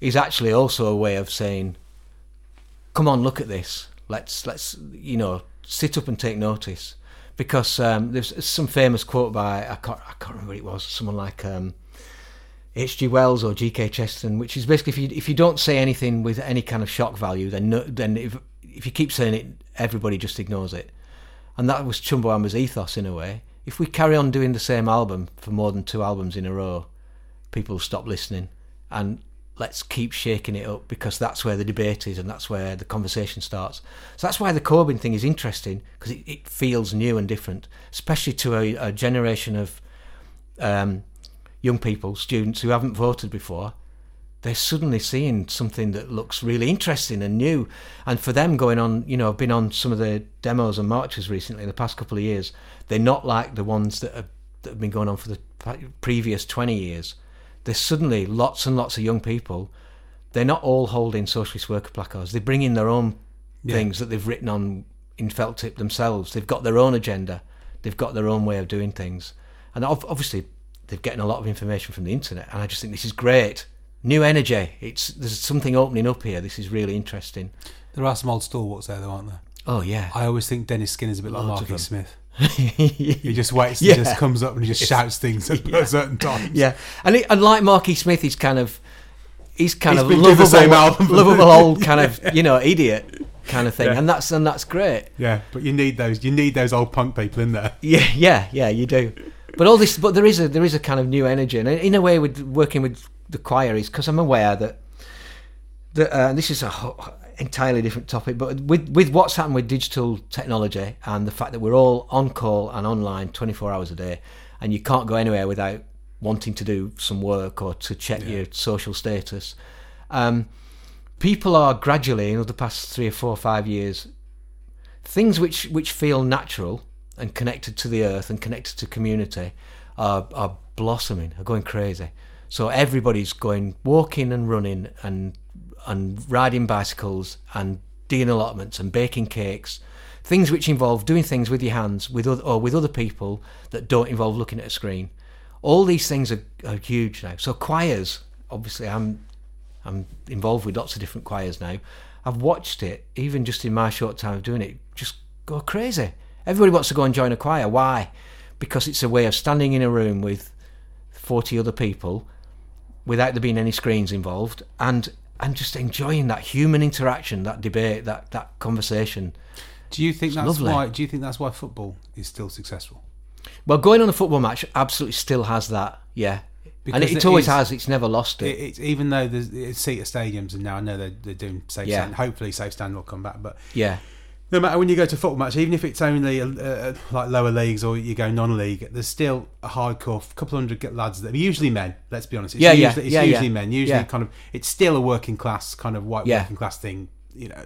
is actually also a way of saying come on, look at this. Let's let's you know sit up and take notice because um, there's some famous quote by I can't I can't remember it was. Someone like um, H.G. Wells or G.K. Chesterton, which is basically if you if you don't say anything with any kind of shock value, then no, then if if you keep saying it, everybody just ignores it. And that was Chumbawamba's ethos in a way. If we carry on doing the same album for more than two albums in a row, people stop listening. And let's keep shaking it up because that's where the debate is and that's where the conversation starts. So that's why the Corbyn thing is interesting because it, it feels new and different, especially to a, a generation of um, young people, students who haven't voted before. They're suddenly seeing something that looks really interesting and new. And for them, going on, you know, I've been on some of the demos and marches recently in the past couple of years. They're not like the ones that have, that have been going on for the previous 20 years there's suddenly lots and lots of young people. They're not all holding socialist worker placards. They bring in their own Yeah. things that they've written on in felt tip themselves. They've got their own agenda. They've got their own way of doing things, and obviously they're getting a lot of information from the internet. And I just think this is great. New energy. It's there's something opening up here. This is really interesting. there are some old stalwarts there, though, aren't there? Oh yeah, I always think Dennis Skinner's a bit like Marky. Smith. He just waits and just comes up and he just shouts things at at certain times. Yeah, and it, and like Marky Smith, he's kind of he's kind He's of been doing the lovable, lovable old kind of you know idiot kind of thing, Yeah. and that's and that's great. Yeah, but you need those. You need those old punk people in there. Yeah, yeah, yeah, you do. But all this, but there is a there is a kind of new energy, and in a way, with working with the choir is because I'm aware that that uh, this is a ho- entirely different topic. But with with what's happened with digital technology and the fact that we're all on call and online 24 hours a day, and you can't go anywhere without wanting to do some work or to check your social status. Um, people are gradually, in the past three or four or five years, things which which feel natural and connected to the earth and connected to community are are blossoming, are going crazy. So everybody's going walking and running and and riding bicycles and doing allotments and baking cakes, things which involve doing things with your hands with other, or with other people that don't involve looking at a screen. All these things are, are huge now. So choirs, obviously, I'm I'm involved with lots of different choirs now. I've watched it, even just in my short time of doing it, just go crazy. Everybody wants to go and join a choir. Why? Because it's a way of standing in a room with 40 other people without there being any screens involved and and just enjoying that human interaction, that debate, that, that conversation. Do you think that's lovely. why? Do you think that's why football is still successful? Well, going on a football match absolutely still has that, yeah. Because and it, it always is- has, it's never lost It, it. it's even though there's it's seat at stadiums, and now I know they're, they're doing safe Yeah. stand. Hopefully, safe stand will come back. But yeah. No matter when you go to football match, even if it's only uh, like lower leagues or you go non-league, there's still a hardcore couple hundred lads that are usually men. Let's be honest. It's Yeah, yeah, usually, it's yeah, usually yeah. men. Usually, Yeah. kind of, it's still a working class kind of white Yeah. working class thing. You know,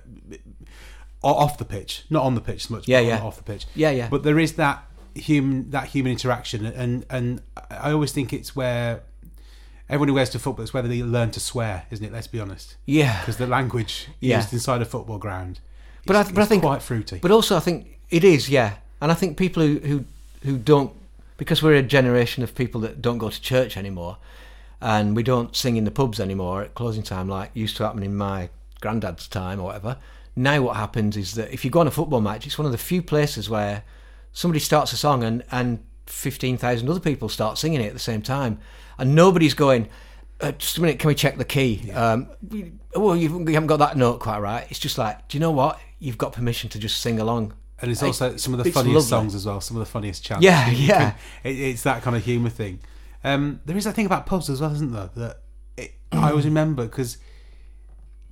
off the pitch, not on the pitch so much. Yeah, but yeah. off the pitch. Yeah, yeah. But there is that human that human interaction, and and I always think it's where. Everyone who goes to football, it's whether they learn to swear, isn't it? Let's be honest Yeah. because the language Yeah. used inside a football ground, But I- but I think- quite fruity. But also, I think it is, yeah. And I think people who, who who don't, because we're a generation of people that don't go to church anymore, and we don't sing in the pubs anymore at closing time like used to happen in my granddad's time or whatever. Now, what happens is that if you go on a football match, it's one of the few places where somebody starts a song and and fifteen thousand other people start singing it at the same time, and nobody's going. Uh, just a minute, can we check the key? Um, well, you you haven't got that note quite right. It's just like, do you know what? You've got permission to just sing along. And it's also some of the funniest lovely. songs as well. Some of the funniest chants. Yeah, You yeah. can- it, it's that kind of humour thing. Um, there is that thing about pubs as well, isn't there? That it, I always remember because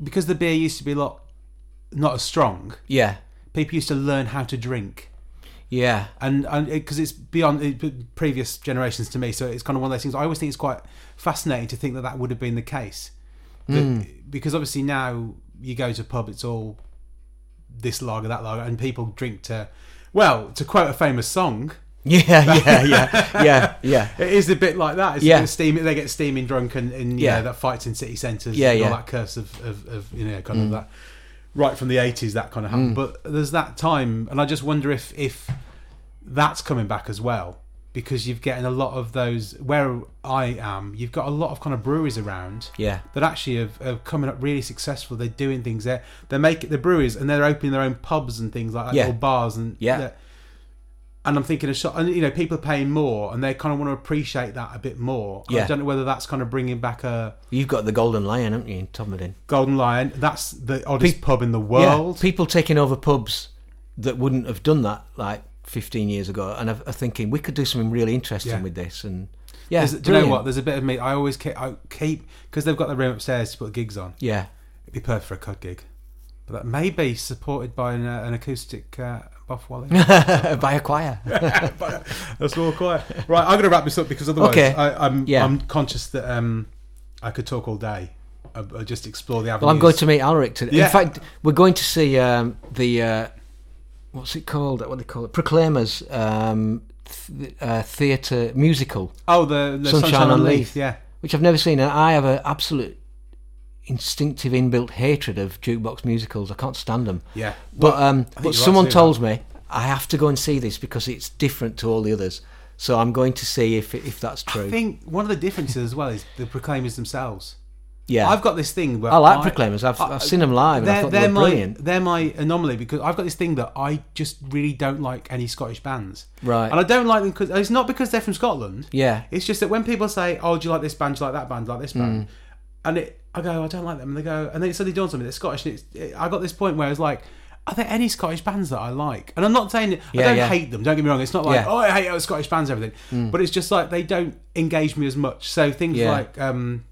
because the beer used to be a lot not as strong. Yeah, People used to learn how to drink, yeah, and and because it's beyond it, previous generations to me, so it's kind of one of those things. I always think it's quite fascinating to think that that would have been the case, Hmm. because obviously now you go to a pub, it's all this lager, that lager, and people drink to. Well, to quote a famous song, yeah, yeah, yeah, yeah, yeah. It is a bit like that. It's Yeah. steam, they get steaming drunk and, and Yeah. that fights in city centres. Yeah, and yeah. All that curse of, of, of you know, kind of mm. that. Right from the 80s, that kind of happened. Mm. But there's that time, and I just wonder if if that's coming back as well. Because you've getting a lot of those where I am, you've got a lot of kind of breweries around Yeah, that actually have, have coming up really successful. They're doing things there. They're making the breweries and they're opening their own pubs and things like that, Yeah. or bars and Yeah. And I'm thinking of shot, and you know, people are paying more, and they kind of want to appreciate that a bit more. Yeah. I don't know whether that's kind of bringing back a you've got the Golden Lion, haven't you, in Todmorden? Golden Lion. That's the oddest Pe- pub in the world. Yeah, people taking over pubs that wouldn't have done that like 15 years ago, and are, are thinking we could do something really interesting Yeah. with this. And yeah, There's- do you know what? There's a bit of me. I always keep I keep because they've got the room upstairs to put gigs on. Yeah, It'd be perfect for a cud gig, but that may be supported by an, uh, an acoustic uh, Boff Whalley. by a choir. That's all quiet. Right, I'm going to wrap this up because otherwise Okay. I, I'm Yeah. I'm conscious that um I could talk all day. I, I just explore the avenues. Well, I'm going to meet Alric today. Yeah. In fact, we're going to see um, the uh, what's it called? What do they call it? Proclaimers um, th- uh, theatre musical, Oh, the, the Sunshine Sunshine, on on Leith. Leith. Yeah, which I've never seen, and I have an absolute instinctive inbuilt hatred of jukebox musicals. I can't stand them. yeah. But Well, um, but right someone do told me I have to go and see this because it's different to all the others. So I'm going to see if if that's true. I think one of the differences as well is the Proclaimers themselves. Yeah. I've got this thing where I like Proclaimers. I've, I've seen them live and I they're, they they're were my brilliant. they're my anomaly because I've got this thing that I just really don't like any Scottish bands. Right. And I don't like them because it's not because they're from Scotland. Yeah. It's just that when people say, "Oh, do you like this band? Do you like that band? Do you like this Mm. band?" and it, I go, "I don't like them," and they go, and then it suddenly dawns on me they're Scottish. And it's, it, I got this point where I was like. Are there any Scottish bands that I like? And I'm not saying I Yeah, don't yeah. hate them. Don't get me wrong. It's not like Yeah. Mm. oh I hate Scottish bands and everything. But it's just like they don't engage me as much. So things like um,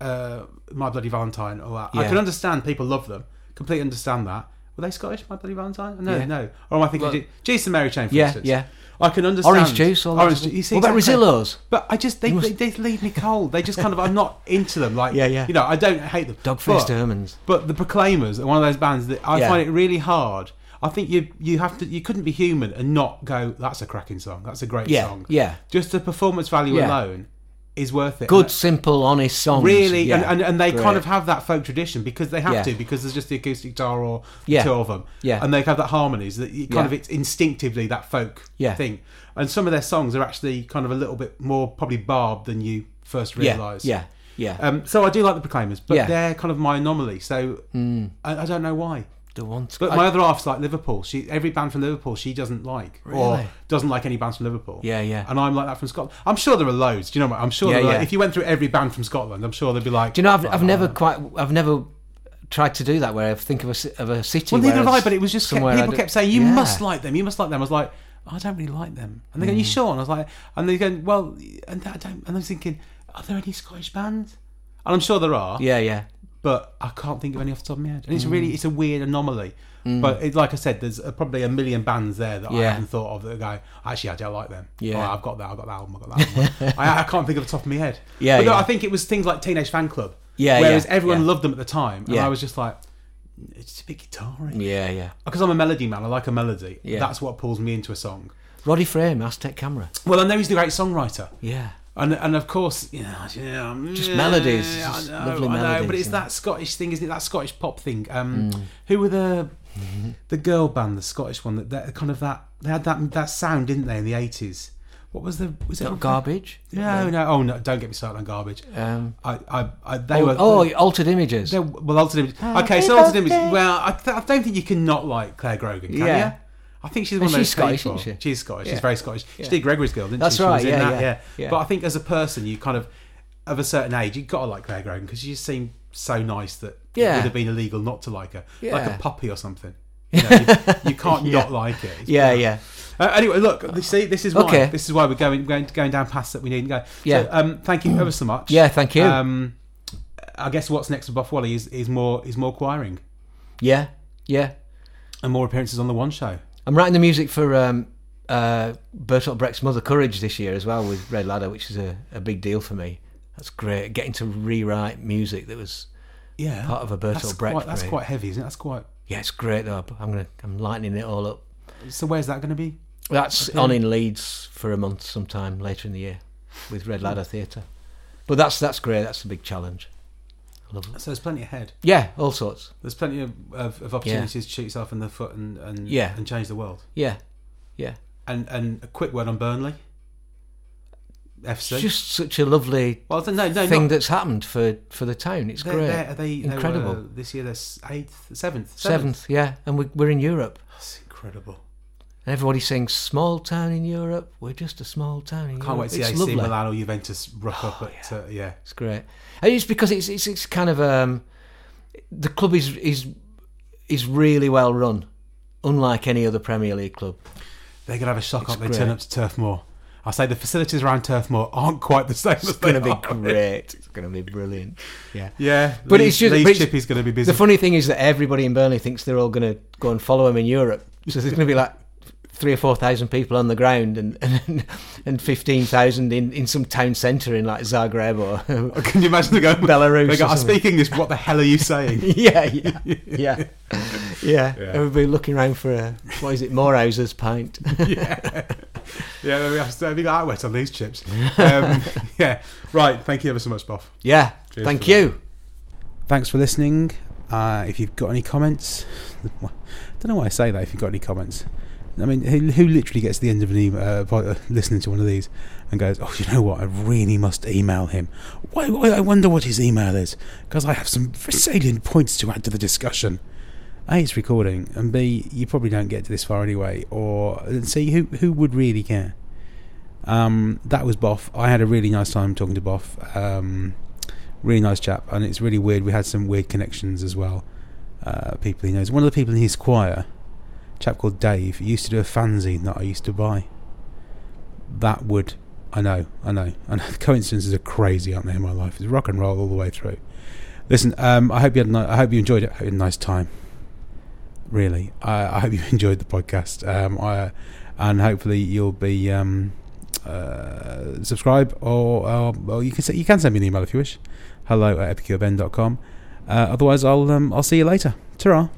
uh, My Bloody Valentine or that. I can understand people love them. Completely understand that. Were they Scottish? My Bloody Valentine? No, Yeah. no. Or am I thinking Well- and Mary Chain? For Yeah, instance. yeah. I can understand Orange juice, all Orange juice. You see What about exactly- Rezillos? But I just they, they, they leave me cold. They just kind of I'm not into them. Like Yeah, yeah. You know I don't hate them. But- Hermans. but the Proclaimers are one of those bands that I Yeah. find it really hard. I think you you have to you couldn't be human and not go. That's a cracking song. That's a great Yeah, song. yeah. Just the performance value Yeah. alone is worth it. Good, And- simple, honest songs. really, Yeah. and, and and they Great. kind of have that folk tradition because they have Yeah. to because there's just the acoustic guitar or Yeah. two of them. Yeah. and they have that harmonies that you kind of it's instinctively that folk Yeah. thing. And some of their songs are actually kind of a little bit more probably barbed than you first realise. yeah, yeah. Um, so I do like the Proclaimers, but. Mm. they're kind of my anomaly. So I, I don't know why. The one. But my other half's like Liverpool. She every band from Liverpool she doesn't like or doesn't like any bands from Liverpool. Yeah, yeah. And I'm like that from Scotland. I'm sure there are loads. Do you know what? I'm sure Yeah, yeah. if you went through every band from Scotland, I'm sure they'd be like. Do you know? I've, I've "Oh, never quite. I've never tried to do that. Where I think of a of a city. Well, neither have I. But it was just kept, people kept saying you Yeah. must like them. You must like them. I was like, "Oh, I don't really like them. And they go, Mm. you sure? And I was like, and they go, well, and I don't. And I was thinking, are there any Scottish bands? And I'm sure there are. Yeah, yeah. But I can't think of any off the top of my head. And it's Mm. really it's a weird anomaly. But it, like I said, there's uh, probably a million bands there that I Yeah. haven't thought of that go. Actually, I don't like them. Yeah. I've got that. I've got that album. I've got that. Album. I, I can't think of the top of my head. Yeah, but no, yeah. I think it was things like Teenage Fanclub. Yeah, Whereas yeah, everyone yeah. loved them at the time, and Yeah. I was just like, it's a bit guitar-y. Yeah, yeah. Because I'm a melody man. I like a melody. Yeah. That's what pulls me into a song. Roddy Frame, Aztec Camera. Well, I know he's the great songwriter. Yeah. And, and of course, you know, yeah, Just yeah, melodies, I know, lovely I know, melodies, but it's yeah. that Scottish thing, isn't it? That Scottish pop thing. Um, Mm. Who were the the girl band, the Scottish one that, that kind of that they had that that sound, didn't they, in the eighties? What was the was it Not garbage. No, no, oh no! Don't get me started on garbage. Um, I, I, I they oh, were. oh, altered images. they, well, altered image. Okay, so altered images. Well, I, th- I don't think you can not like Clare Grogan, can Yeah. you? I think she's And one of those she's Scottish, people. isn't she? She's Scottish. Yeah. She's very Scottish. Yeah. She did Gregory's Girl, didn't That's she? She right, yeah, that, yeah, yeah. But I think as a person, you kind of of a certain age, you got to like Clare Grogan because she just seemed so nice that it would have been illegal not to like her, like a puppy or something. You, know, you, you can't not like it. It's yeah, yeah. Uh, anyway, look, see, this is why Okay. this is why we're going going going down paths that we need to go. Yeah. So, um, thank you ever so much. Yeah, thank you. Um, I guess what's next for Boff Whalley is, is more is more choiring Yeah, yeah. and more appearances on the One Show. I'm writing the music for um, uh, Bertolt Brecht's Mother Courage this year as well with Red Ladder, which is a, a big deal for me. That's great. Getting to rewrite music that was Yeah, part of a that's Bertolt Brecht. quite, that's quite heavy, isn't it? That's quite. Yeah, it's great though. I'm gonna I'm lightening it all up. So where's that going to be? That's Okay. on in Leeds for a month sometime later in the year with Red Ladder Theatre. But that's that's great. That's a big challenge. I love it. So there's plenty ahead. Yeah, all sorts. There's plenty of, of, of opportunities to shoot yourself in the foot and and, Yeah. and change the world. Yeah, yeah. And and a quick word on Burnley. FC. It's just such a lovely well, no, no, thing not, that's happened for for the town. It's they're, great. they're, they, they Incredible. were this year, they're eighth, seventh, Seventh, yeah, and we, we're in Europe. That's incredible. And everybody saying, "Small town in Europe." We're just a small town in Can't Europe. wait to see it's AC lovely. Milan or Juventus rock up at uh, yeah. It's great. And it's because it's it's, it's kind of um, the club is is is really well run, unlike any other Premier League club. They're gonna have a shock up. They turn up to Turf Moor. I say the facilities around Turf Moor aren't quite the same. It's going to be great. It's going to be brilliant. Yeah. Yeah, But Leeds- it's just- Leeds but it's- Chippy's going to be busy. The funny thing is that everybody in Burnley thinks they're all going to go and follow him in Europe. So there's going to be like three or four thousand people on the ground and and, and fifteen thousand in, in some town centre in like Zagreb or Can you imagine the going Belarus They go, or I something." speak English. What the hell are you saying? yeah, yeah, yeah, yeah. Yeah. Everybody looking around for a what is it, Morehouse's pint? yeah, yeah. We have to we got outwet on these chips. Um, yeah, right. Thank you ever so much, Boff. yeah. Cheers Thank for you. Thanks for listening. Uh, if you've got any comments, I don't know why I say that. If you've got any comments, I mean, who, who literally gets to the end of an email uh, uh, listening to one of these? and goes, "Oh, you know what? I really must email him. Why? why I wonder what his email is because I have some salient points to add to the discussion." A, it's recording, and B, you probably don't get to this far anyway. Or C, who who would really care? Um, that was Boff. I had a really nice time talking to Boff. Um, really nice chap, and it's really weird. We had some weird connections as well. Uh, people he knows. One of the people in his choir, chap called Dave, used to do a fanzine that I used to buy. That would, I know, I know, I know. Coincidences are crazy, aren't they? In my life, it's rock and roll all the way through. Listen, um, I hope you had. Ni- I hope you enjoyed it. I hope you had a nice time. Really, I, I hope you enjoyed the podcast. Um, I, and hopefully you'll be um, uh, subscribe or, or, you can say, you can send me an email if you wish. Hello at epicureben.com. Uh, otherwise, I'll um, I'll see you later. Ta